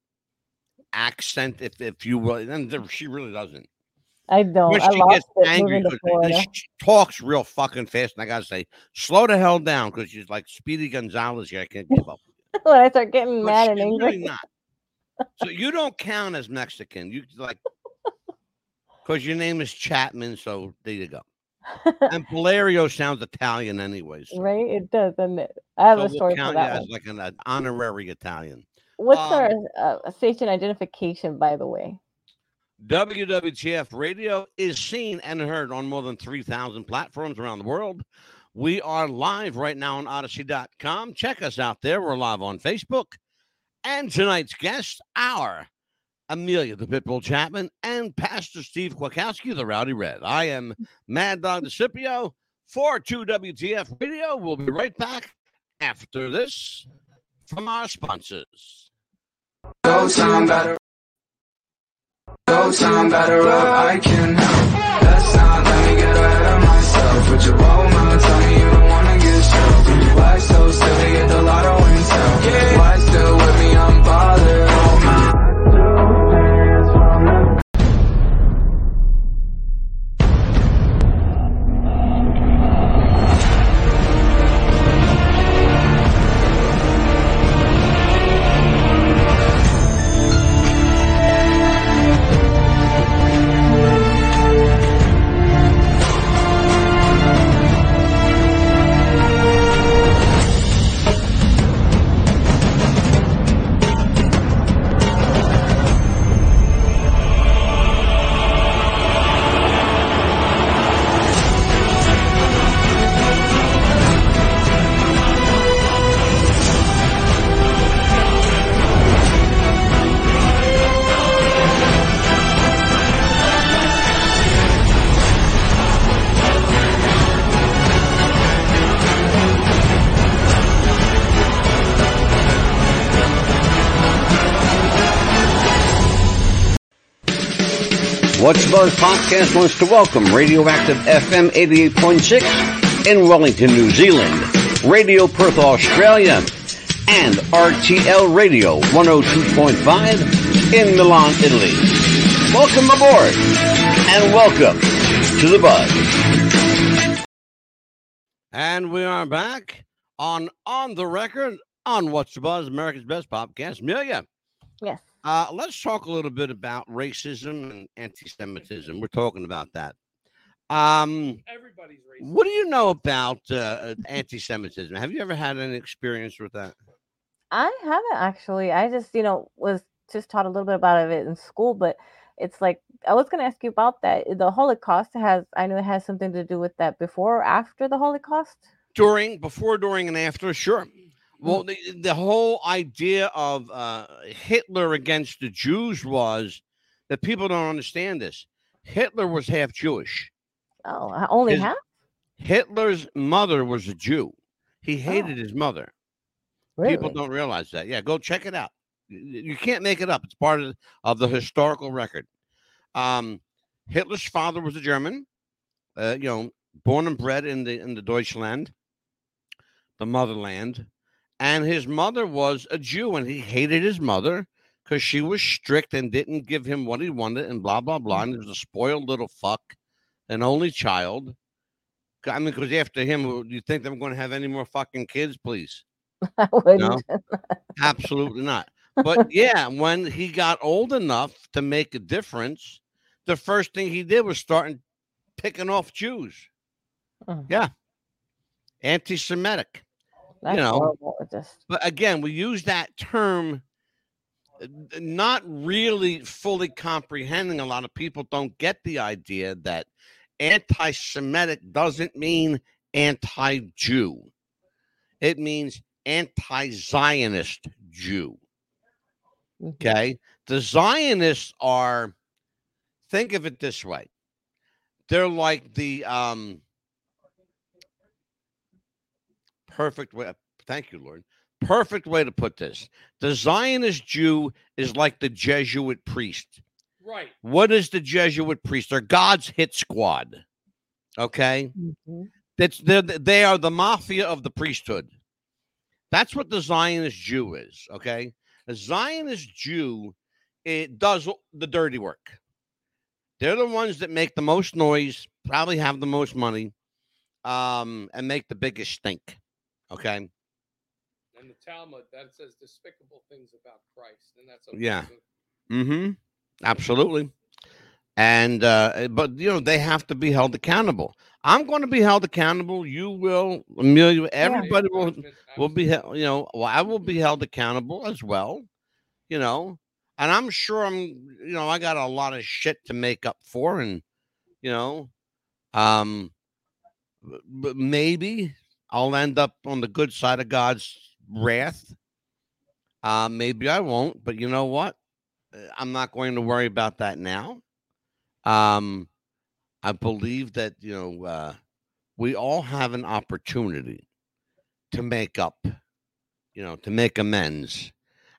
accent, if if you will, and she really doesn't. I don't. I she gets angry, moving to 'cause- Florida. and she talks real fucking fast, and I gotta say, slow the hell down because she's like Speedy Gonzalez here. I can't give up. when I start getting But mad and angry, really not. So you don't count as Mexican. You like because your name is Chapman, so there you go. And Valerio sounds Italian anyways. So, right? It does, doesn't it? I have so a we'll story for count you that as like an, an honorary Italian. What's um, our uh, station identification, by the way? WWTF Radio is seen and heard on more than 3,000 platforms around the world. We are live right now on Odysee.com. Check us out there. We're live on Facebook. And tonight's guest, our Amelia the Pitbull Chapman and Pastor Steve Kwiatkowski, the Rowdy Red. I am Mad Dog DeCipio for 2WTF Radio. We'll be right back after this from our sponsors. Go time, better. Up, I can help. Let's not let me get ahead of myself. With your bold mouth, tell me you don't wanna get stressed. Why so silly, get the lotto intel? Why still Podcast wants to welcome Radioactive FM 88.6 in Wellington, New Zealand, Radio Perth, Australia, and RTL Radio 102.5 in Milan, Italy. Welcome aboard and welcome to the Buzz. And we are back on On the Record on What's the Buzz, America's Best Podcast. Amelia, Yes. Uh, let's talk a little bit about racism and anti-Semitism. We're talking about that. Um, Everybody's racist. what do you know about uh, anti-Semitism? Have you ever had any experience with that? I haven't actually. I just, you know, was just taught a little bit about it in school, but it's like I was going to ask you about that. The Holocaust has, I know it has something to do with that before or after the Holocaust. during, before, during, and after, sure. Well, the, the whole idea of uh, Hitler against the Jews was that people don't understand this. Hitler was half Jewish. Oh, only His- half? Hitler's mother was a Jew. He hated his mother. Really? People don't realize that. Yeah, go check it out. You can't make it up. It's part of, of the historical record. Um, Hitler's father was a German, uh, you know, born and bred in the in the Deutschland, the motherland, and his mother was a Jew, and he hated his mother because she was strict and didn't give him what he wanted, and blah blah blah. And he was a spoiled little fuck, an only child. I mean, because after him, do you think I'm going to have any more fucking kids, please? I wouldn't. No, absolutely not. But yeah, when he got old enough to make a difference, the first thing he did was starting picking off Jews. Mm. Yeah, anti-Semitic. That's know, horrible. It just But again, we use that term uh, not really fully comprehending. A lot of people don't get the idea that anti Semitic doesn't mean anti Jew, it means anti Zionist Jew. mhm. Okay. The Zionists are, think of it this way they're like the um, perfect way. Thank you, Lord. Perfect way to put this. The Zionist Jew is like the Jesuit priest. Right. What is the Jesuit priest? They're God's hit squad. Okay. Mhm. That's they're, they are the mafia of the priesthood. That's what the Zionist Jew is. Okay. A Zionist Jew it does the dirty work. They're the ones that make the most noise, probably have the most money, um, and make the biggest stink. Okay. And the Talmud that says despicable things about Christ, and that's Yeah. Mm-hmm. Absolutely. And uh, but you know, they have to be held accountable. I'm going to be held accountable. You will, Amelia, everybody will will be held, you know, well, I will be held accountable as well, you know, and I'm sure I'm, you know, I got a lot of shit to make up for, and you know, um, but maybe I'll end up on the good side of God's wrath. Uh, maybe I won't, but you know what? Uh, I'm not going to worry about that now. Um, I believe that you know uh, we all have an opportunity to make up, you know, to make amends.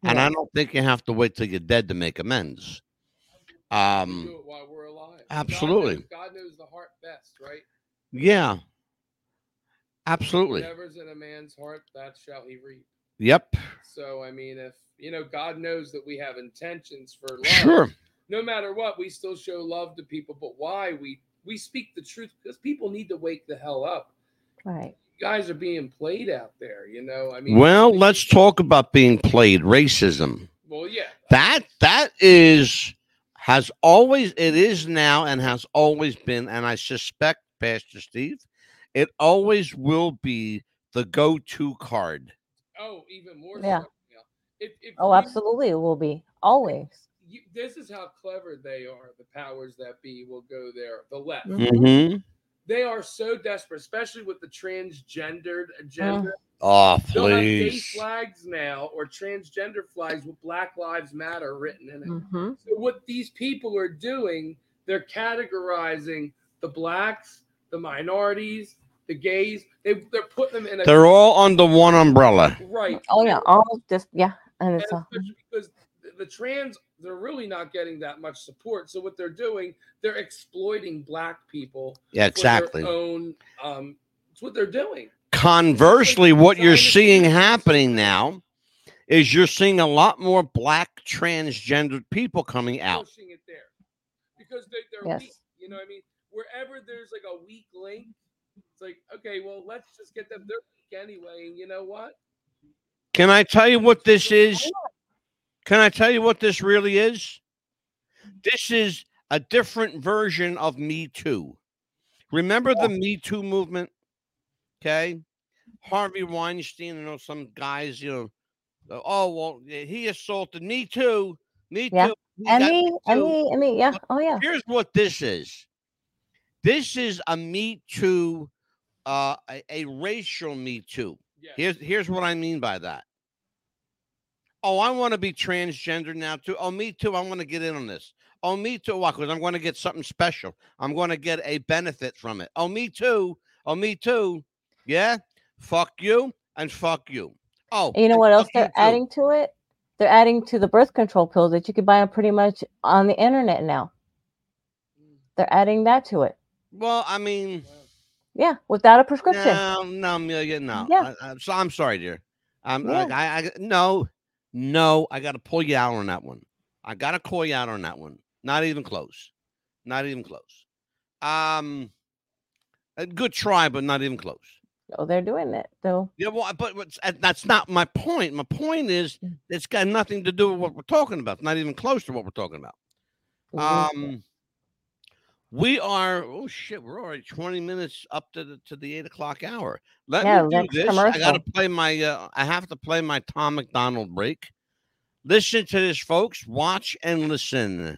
And I don't think you have to wait till you're dead to make amends. We Um, do it while we're alive. absolutely. God knows, God knows the heart best, right? yeah, absolutely. Whatever's in a man's heart, that shall he reap. Yep, So I mean, if you know, God knows that we have intentions for love. sure. No matter what, we still show love to people. But why? We we speak the truth because people need to wake the hell up. Right. You guys are being played out there. You know, I mean. Well, they- let's talk about being played. Racism. Well, yeah. That that is has always it is now and has always been, and I suspect, Pastor Steve, it always will be the go-to card. Oh, even more. Yeah. So, yeah. If, if Oh, you- absolutely. It will be always. you, this is how clever they are. The powers that be will go there. The left. Mhm. Mm-hmm. They are so desperate, especially with the transgendered agenda. Oh, They'll have gay flags now or transgender flags with Black Lives Matter written in it. hmm So what these people are doing, they're categorizing the blacks, the minorities, the gays. They, they're putting them in a They're all under one umbrella. right. Oh yeah. All just yeah. And And it's all, because the, the trans, they're really not getting that much support. So what they're doing, they're exploiting black people. Yeah, for their exactly. own. Um, it's what they're doing. Conversely, what you're seeing happening now is you're seeing a lot more black transgendered people coming out. pushing it there because they, they're Yes. weak. You know what I mean? Wherever there's like a weak link, it's like, okay, well, let's just get them. They're weak anyway. And you know what? Can I tell you what this is? Can I tell you what this really is? This is a different version of Me Too. Remember the Me Too movement? Okay. Harvey Weinstein, you know, some guys, you know, oh, well, he assaulted me too. Me Yeah. too. he and got me, Me and me, and me. Yeah. Oh yeah. Here's what this is this is a Me Too uh, a, a racial Me Too. Yeah. Here's here's what I mean by that. Oh, I want to be transgender now too. Oh, me too. I want to get in on this. Oh, me too. Why? Because I'm going to get something special. I'm going to get a benefit from it. Oh, me too. Oh, me too. Yeah. Fuck you and fuck you. Oh, And you know what else they're too. adding to it? They're adding to the birth control pills that you can buy pretty much on the internet now. They're adding that to it. Well, I mean, Yeah, without a prescription. no, no, Amelia, no. Yeah. I, am so I'm sorry, dear. I'm Yeah. like, I, I, no, no. I got to pull you out on that one. I got to call you out on that one. Not even close. Not even close. Um, a good try, but not even close. Oh, they're doing it though. Yeah, well, but, but uh, that's not my point. My point is, Mm. it's got nothing to do with what we're talking about. Not even close to what we're talking about. Mhm. Um, we are. Oh shit, we're already twenty minutes up to the to the eight o'clock hour. Let Yeah, me do this. I got to play my. Uh, I have to play my Tom MacDonald break. Listen to this, folks. Watch and listen.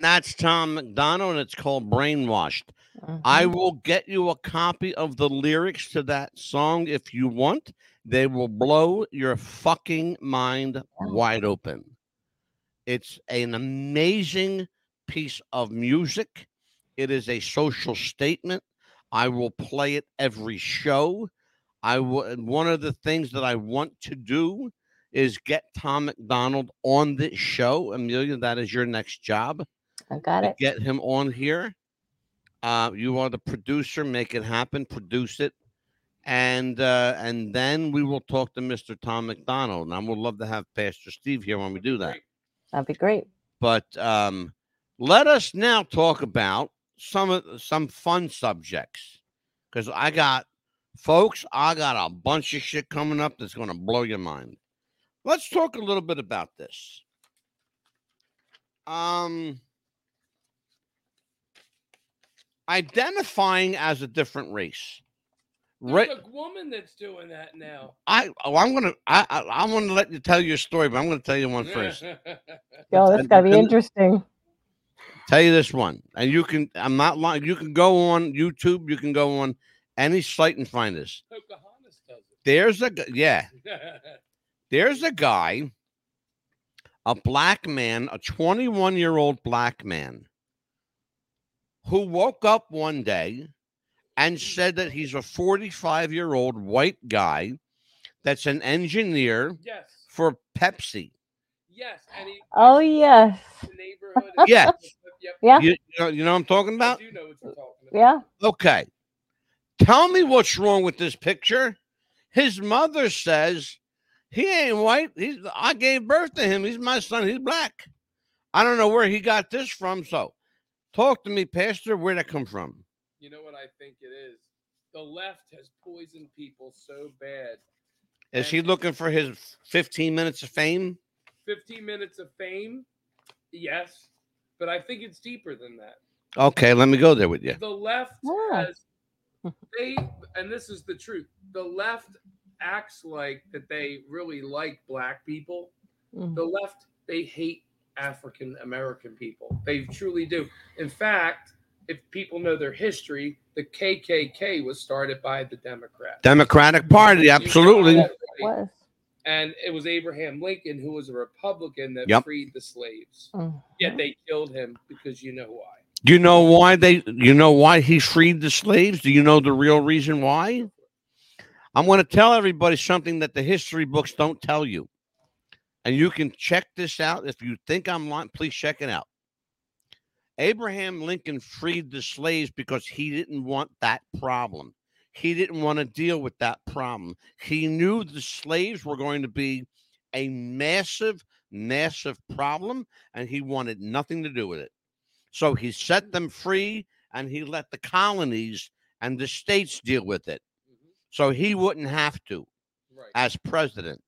That's Tom MacDonald, and it's called Brainwashed. I mm-hmm. will get you a copy of the lyrics to that song if you want. They will blow your fucking mind wide open. It's an amazing piece of music. It is a social statement. I will play it every show. I will. One of the things that I want to do is get Tom MacDonald on this show. Amelia, that is your next job I got it. get him on here. Uh, you are the producer. Make it happen. Produce it, and uh, and then we will talk to Mr. Tom MacDonald. And I would love to have Pastor Steve here when we do that. That'd be great. But um, let us now talk about some of some fun subjects because I got folks. I got a bunch of shit coming up that's going to blow your mind. Let's talk a little bit about this. Um, identifying as a different race. Right. There's a woman that's doing that now. I oh, I'm gonna I I, I want to let you tell your story, but I'm gonna tell you one first. Yo, that's and- gotta be interesting. tell you this one, and you can. I'm not lying. You can go on YouTube. You can go on any site and find this. Pocahontas does There's a yeah. There's a guy, a black man, a 21 year old black man, who woke up one day and mm-hmm. said that he's a 45 year old white guy that's an engineer yes, for Pepsi. yes, and he. Oh yes. The neighborhood. Yeah. Yep. Yeah. You, you, know, you know what I'm talking I about? do know what you're talking about. Yeah. Okay. Tell me what's wrong with this picture. His mother says he ain't white. He's I gave birth to him. He's my son. He's black. I don't know where he got this from. So talk to me, Pastor. Where'd that come from? You know what I think it is? The left has poisoned people so bad. Is he looking for his 15 minutes of fame? 15 minutes of fame, yes, but I think it's deeper than that. Okay, let me go there with you. The left Yeah. has they and this is the truth. The left acts like that they really like black people. Mhm. The left they hate African American people. They truly do. In fact, if people know their history, the KKK was started by the Democrats. Democratic Party, absolutely. that. Was. And it was Abraham Lincoln who was a Republican that Yep. freed the slaves. Mhm. Yet they killed him because you know why. Do you know why they you know why he freed the slaves? Do you know the real reason why? I'm going to tell everybody something that the history books don't tell you. And you can check this out if you think I'm lying, please check it out. Abraham Lincoln freed the slaves because he didn't want that problem. He didn't want to deal with that problem. He knew the slaves were going to be a massive, massive problem, and he wanted nothing to do with it. So he set them free and he let the colonies and the states deal with it. Mm-hmm. So he wouldn't have to Right. as president.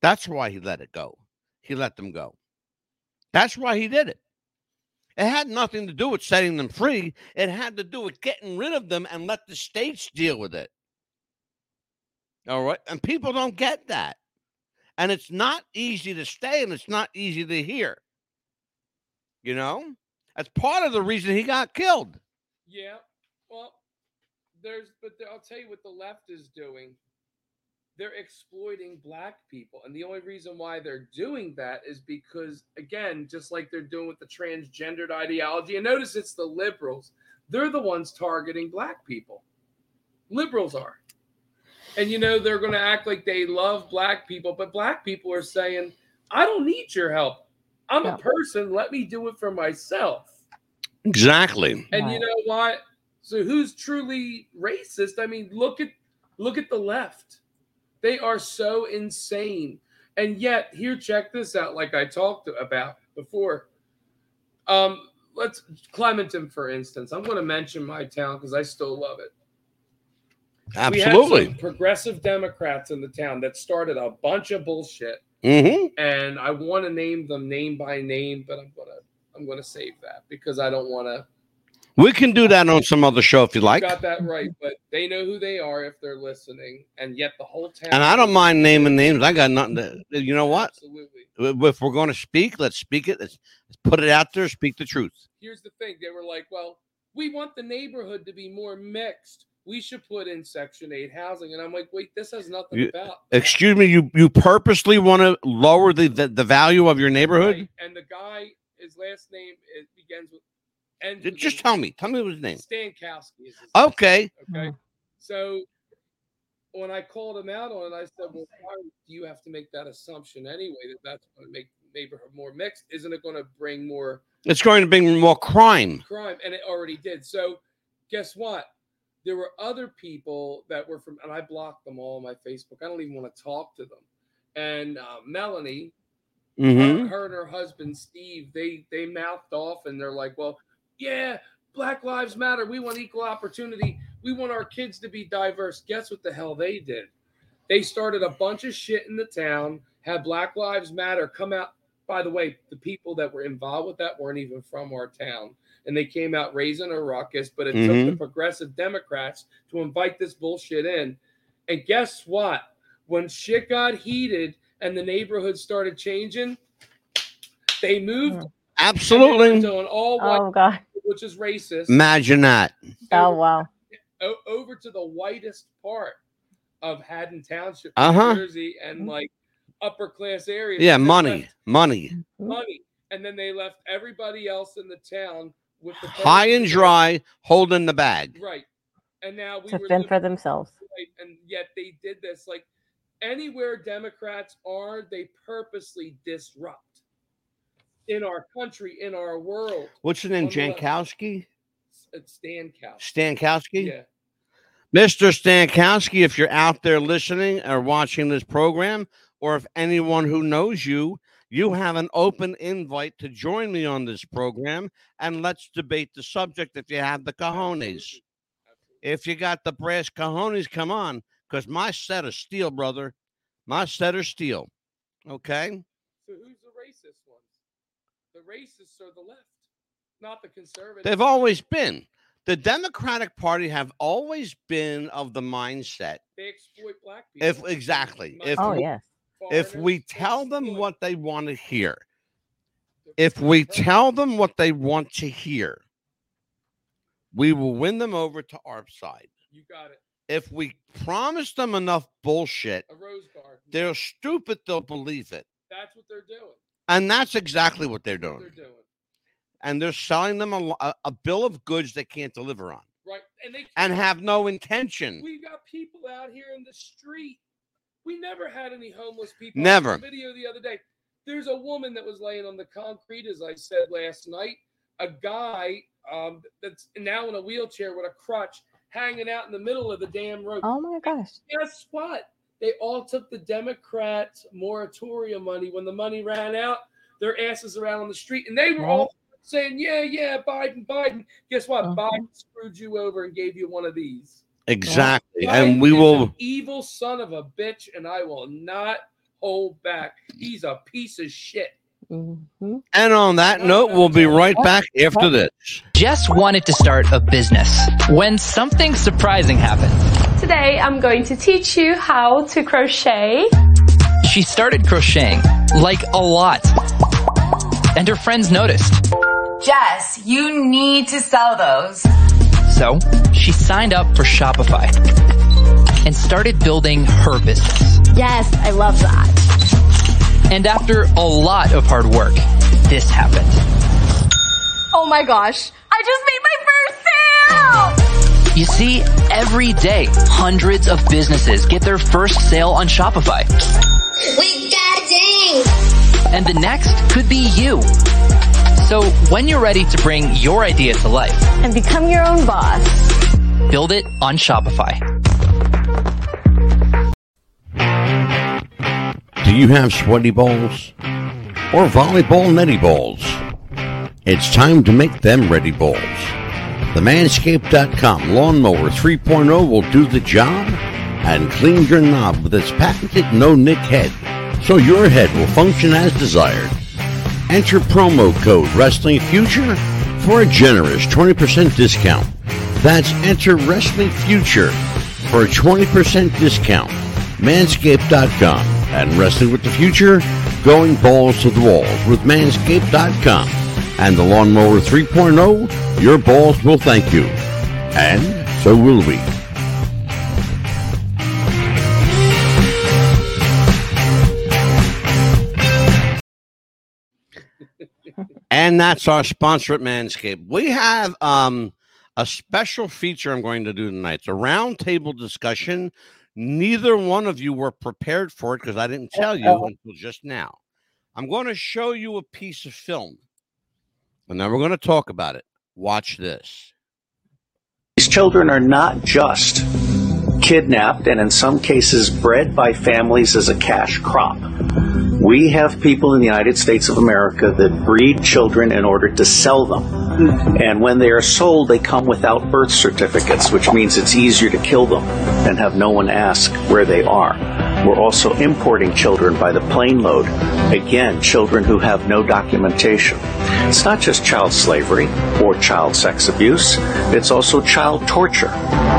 That's why he let it go. He let them go. That's why he did it. It had nothing to do with setting them free. It had to do with getting rid of them and let the states deal with it. All right. And people don't get that. And it's not easy to stay and it's not easy to hear. You know? That's part of the reason he got killed. Yeah. Well, there's, but I'll tell you what the left is doing. They're exploiting black people. And the only reason why they're doing that is because, again, just like they're doing with the transgendered ideology, and notice it's the liberals, they're the ones targeting black people. Liberals are. And, you know, they're going to act like they love black people, but black people are saying, I don't need your help. I'm Yeah. a person. Let me do it for myself. Exactly. And you know what? So who's truly racist? I mean, look at look at the left. They are so insane. And yet, here, check this out, like I talked about before. Um, let's Clementon, for instance. I'm going to mention my town because I still love it. Absolutely. some progressive Democrats in the town that started a bunch of bullshit, hmm and I want to name them name by name, but I'm gonna I'm gonna save that because I don't want to We can do that on some other show if you like. got that right, but they know who they are if they're listening, and yet the whole town. And I don't mind naming names. I got nothing to, you know what? Absolutely. If we're going to speak, let's speak it. Let's, let's put it out there. Speak the truth. Here's the thing: they were like, "Well, we want the neighborhood to be more mixed. We should put in Section Eight housing." And I'm like, "Wait, this has nothing You- about." Excuse me. You you purposely want to lower the, the the value of your neighborhood? Right, And the guy, his last name it begins with. Ends Ju- with Just a- tell me. Tell me his name. Stankowski. Is his name. Okay. Okay. So when I called him out on it, I said, "Well, why do you have to make that assumption anyway? That that's going to make the neighborhood more mixed? Isn't it going to bring more It's going to bring more crime. crime?" And it already did. So guess what? There were other people that were from, and I blocked them all on my Facebook. I don't even want to talk to them. And uh, Melanie, hmm her, her and her husband Steve, they they mouthed off and they're like, "Well, yeah, Black Lives Matter. We want equal opportunity. We want our kids to be diverse." Guess what the hell they did? They started a bunch of shit in the town. Had Black Lives Matter come out. By the way, the people that were involved with that weren't even from our town, and they came out raising a ruckus. But it took mm-hmm. the progressive Democrats to invite this bullshit in. And guess what? When shit got heated and the neighborhood started changing, they moved mm. Absolutely. to an all white, Oh God. Which is racist, Imagine that. Oh wow. o- over to the whitest part of Haddon Township, Uh-huh. New Jersey, and like upper class areas. Yeah, money. Money. money, and then they left everybody else in the town with the High and dry, holding the bag. Right, and now we To were fend living for themselves. right, and yet they did this. Like anywhere Democrats are, they purposely disrupt in our country, in our world. What's your name? Jankowski? It's uh, Stankowski. Stankowski? Yeah. Mr. Stankowski, if you're out there listening or watching this program, or if anyone who knows you, you have an open invite to join me on this program and let's debate the subject if you have the cojones. If you got the brass cojones, come on, because my set of steel, brother. My set of steel. Okay? So who's the racist ones? The racists are the left, not the conservatives. They've always been. The Democratic Party have always been of the mindset. they exploit black people. If exactly, if Oh we- yes. if we tell them what they want to hear, if we tell them what they want to hear, we will win them over to our side. you got it, If we promise them enough bullshit, a rose garden. they're stupid, they'll believe it. That's what they're doing. And that's exactly what they're doing. They're doing And they're selling them a, a, a bill of goods they can't deliver on right, and they and have no intention. We've got people out here in the street. We never had any homeless people. Never. saw video the other day. There's a woman that was laying on the concrete, as I said last night. A guy um, that's now in a wheelchair with a crutch, hanging out in the middle of the damn road. Oh my gosh. Guess what? They all took the Democrats moratorium money when the money ran out. Their asses around on the street, and they were all saying, "Yeah, yeah, Biden, Biden." Guess what? Uh-huh. Biden screwed you over and gave you one of these. Exactly. Biden And we is will an evil son of a bitch, and I will not hold back. He's a piece of shit. Mhm. and on that note, we'll be right back after this. Jess wanted to start a business when something surprising happened. Today I'm going to teach you how to crochet. She started crocheting, like a lot. And her friends noticed. Jess, you need to sell those. So she signed up for Shopify and started building her business. Yes, I love that. And after a lot of hard work, this happened. Oh my gosh, I just made my first sale! You see, every day, hundreds of businesses get their first sale on Shopify. We got ding! And the next could be you. So when you're ready to bring your idea to life, And become your own boss. build it on Shopify. Do you have sweaty balls? Or volleyball netty balls? It's time to make them ready balls. The Manscaped.com Lawnmower 3.0 will do the job and clean your knob with its patented no nick head so your head will function as desired. Enter promo code Wrestling Future for a generous 20% discount. That's enter Wrestling Future for a 20% discount. Manscaped.com and Wrestling with the Future, going balls to the walls with Manscaped.com and the Lawnmower 3.0, your balls will thank you. And so will we. And that's our sponsor at Manscaped. We have um, a special feature I'm going to do tonight. It's a roundtable discussion. Neither one of you were prepared for it because I didn't tell you until just now. I'm going to show you a piece of film, and then we're going to talk about it. Watch this. These children are not just kidnapped and in some cases bred by families as a cash crop. We have people in the United States of America that breed children in order to sell them. And when they are sold, they come without birth certificates, which means it's easier to kill them and have no one ask where they are. We're also importing children by the plane load. Again, children who have no documentation. It's not just child slavery or child sex abuse, it's also child torture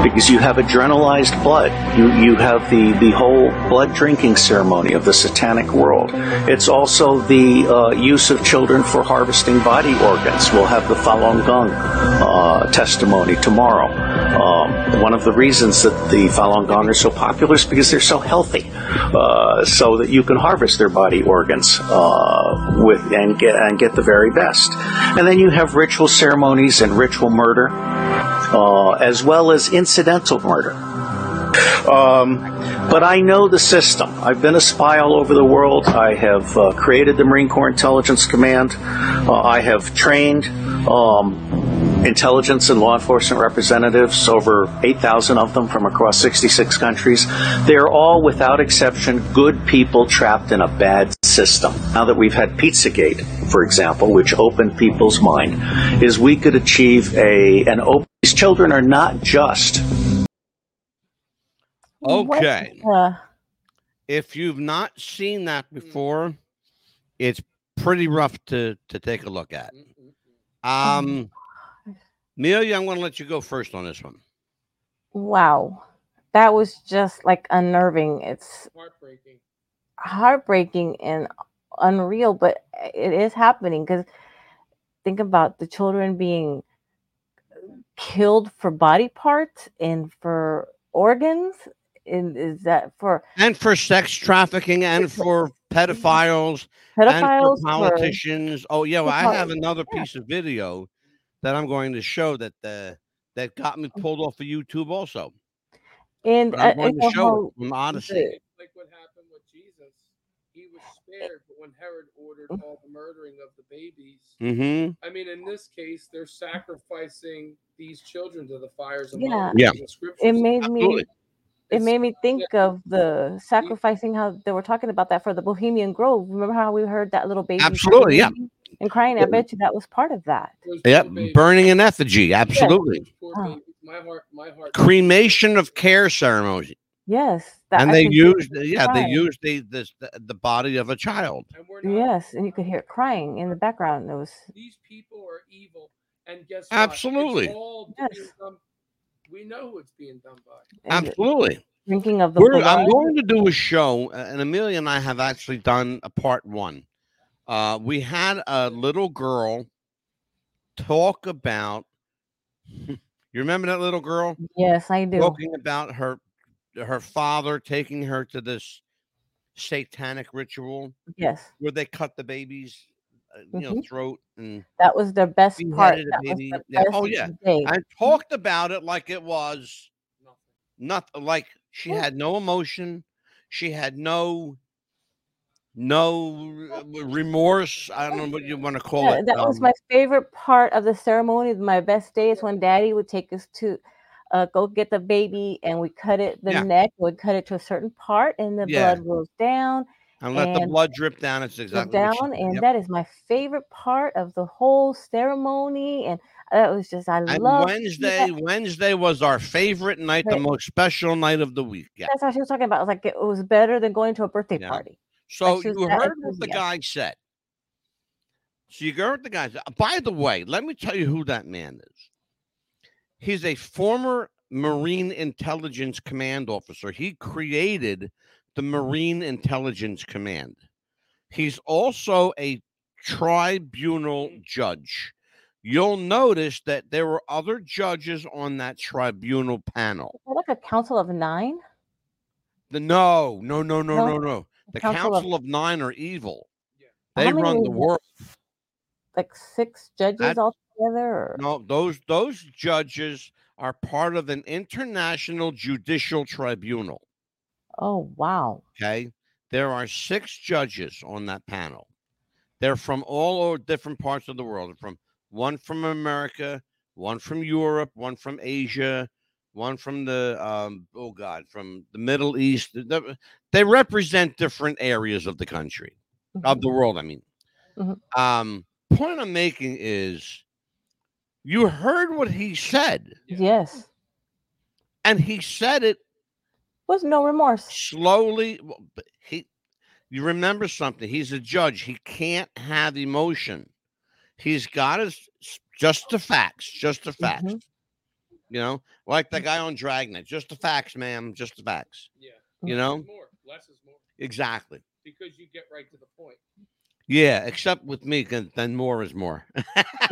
because you have adrenalized blood. You, you have the, the whole blood drinking ceremony of the satanic world. It's also the uh, use of children for harvesting body organs. We'll have the Falun Gong uh, testimony tomorrow. Um, one of the reasons that the Falun Gong are so popular is because they're so healthy, uh, so that you can harvest their body organs uh, with and get and get the very best. And then you have ritual ceremonies and ritual murder, uh, as well as incidental murder. Um, but I know the system. I've been a spy all over the world. I have uh, created the Marine Corps Intelligence Command. Uh, I have trained um, intelligence and law enforcement representatives, over 8,000 of them from across 66 countries. They are all, without exception, good people trapped in a bad system. Now that we've had Pizzagate, for example, which opened people's mind, is we could achieve a an open. These children are not just Okay. If you've not seen that before, it's pretty rough to to take a look at. Um, Amelia, I'm going to let you go first on this one. wow. That was just like unnerving. It's Heartbreaking. heartbreaking and unreal, but it is happening because think about the children being killed for body parts and for organs. And is that for And for sex trafficking, and for pedophiles, pedophiles? for for- politicians. Oh yeah, well, I have another piece of video that I'm going to show that uh, that got me pulled off of YouTube also. and But I'm uh, going it's to show whole- it from Odysee. the- Like what happened with Jesus. He was spared, but when Herod ordered all the murdering of the babies, Mm-hmm. I mean, in this case, they're sacrificing these children to the fires of Yeah. Yeah. in the scriptures. it made me Absolutely. it made me think of the sacrificing how they were talking about that for the Bohemian Grove. Remember how we heard that little baby? Absolutely, yeah. baby? And crying, I bet you that was part of that. Yep, burning an effigy, absolutely. Uh-huh. My heart, my heart. Cremation of care ceremony. yes. that- and I they used it yeah they used the, this the the body of a child Yes, and you could hear it crying in the background. It was These people are evil, and guess what? Absolutely. It's all being done- we know who it's being done by. absolutely drinking of the i'm going to do a show and amelia and i have actually done a part one uh we had a little girl talk about you remember that little girl Yes, I do. talking about her her father taking her to this satanic ritual Yes. where they cut the baby's uh, you know throat and That was the best part. beheaded a was baby. the Yeah, best Oh yeah, day. I talked about it like it was nothing. Like she had no emotion, she had no no remorse. I don't know what you want to call Yeah, it. that was um, my favorite part of the ceremony. My best day is when Daddy would take us to uh, go get the baby, and we cut it the Yeah. neck. Would cut it to a certain part, and the Yeah. blood rolls down. and let the blood drip down. It's exactly down, and yep. that is my favorite part of the whole ceremony. And that was just I love Wednesday, Wednesday was our favorite night, the most special night of the week. Yeah. That's what she was talking about. It was like it was better than going to a birthday Yeah. party. So you heard what the enthusiastic. guy said. So you heard the guy said. By the way, let me tell you who that man is. He's a former Marine Intelligence Command officer. He created the Marine Intelligence Command. He's also a tribunal judge. You'll notice that there were other judges on that tribunal panel. Is that like a council of nine? The no, no, no, no, No? no, no. The Council Council, of- of Nine are evil. How They run the world. Like six judges That- altogether? Or? No, those those judges are part of an international judicial tribunal. Oh wow! Okay, there are six judges on that panel. They're from all over different parts of the world. From one from America, one from Europe, one from Asia, one from the um, oh god, from the Middle East. They- They represent different areas of the country, of the world. I mean, Mhm. um, point I'm making is, you heard what he said, Yes, and he said it was no remorse. slowly. He, you remember something? He's a judge. He can't have emotion. He's got his just the facts, just the facts. Mhm. You know, like the guy on Dragnet, just the facts, ma'am, just the facts. Yeah. You know, more. Less is more exactly. because you get right to the point. Yeah, except with me, then more is more.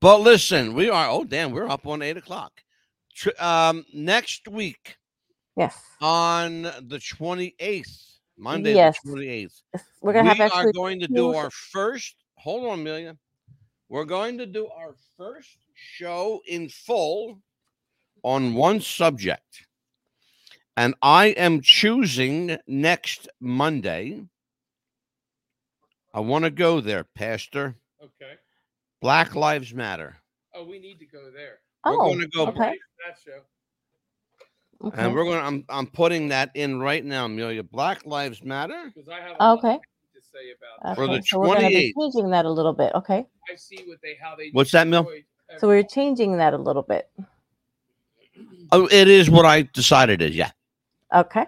but listen, we are. Oh, damn, we're up on eight o'clock. Um, next week yes, on the twenty eighth, Monday Yes. the twenty eighth, we're gonna have we actually are going to do our first. Hold on, Amelia. We're going to do our first show in full on one subject, and I am choosing next Monday. I want to go there, Pastor. Okay. Black Lives Matter. Oh, we need to go there. Oh, we're Oh, gonna go- I'm that show. okay. And we're going to, I'm, I'm putting that in right now, Amelia. Black Lives Matter. Because I have a lot Okay. to say about For Okay, the so we're gonna be 28th. changing that a little bit. Okay, I see what they how they What's that, Mil? Destroyed so we're changing that a little bit. Oh, it is what I decided is. Yeah, Okay,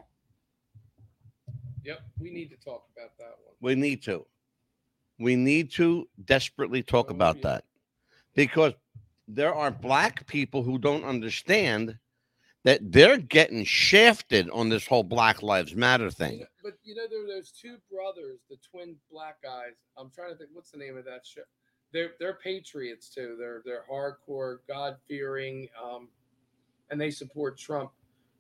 Yep, we need to talk about that one. we need to. We need to desperately talk Oh, about yeah. that because there are black people who don't understand that they're getting shafted on this whole Black Lives Matter thing. know- but you know, there were those two brothers, the twin black guys. I'm trying to think, what's the name of that show? They're they're patriots too. They're they're hardcore, God fearing, um, and they support Trump.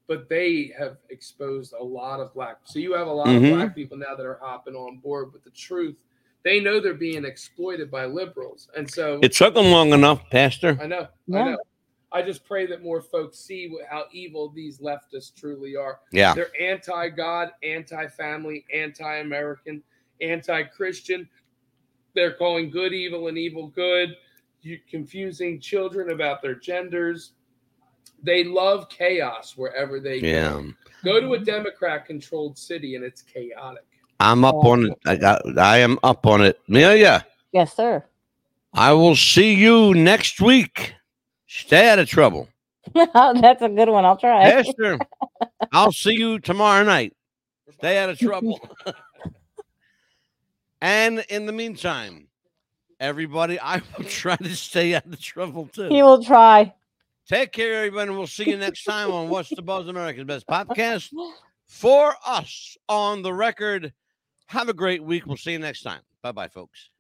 But they have exposed a lot of black. So you have a lot Mhm. of black people now that are hopping on board with the truth. They know they're being exploited by liberals, and so It took them long enough, Pastor. I know. I know. I just pray that more folks see how evil these leftists truly are. Yeah. They're anti God, anti family, anti American, anti Christian. They're calling good evil and evil good, you, confusing children about their genders. They love chaos wherever they Yeah. go. Go to a Democrat controlled city and it's chaotic. I'm up on it. I got. I am up on it. Amelia, Yes, sir. I will see you next week. Stay out of trouble. That's a good one. I'll try. Esther, I'll see you tomorrow night. Stay out of trouble. and in the meantime, everybody, I will try to stay out of trouble too. He will try. Take care, everybody. We'll see you next time on What's the Buzz America's Best Podcast. For us on the record, have a great week. We'll see you next time. Bye bye, folks.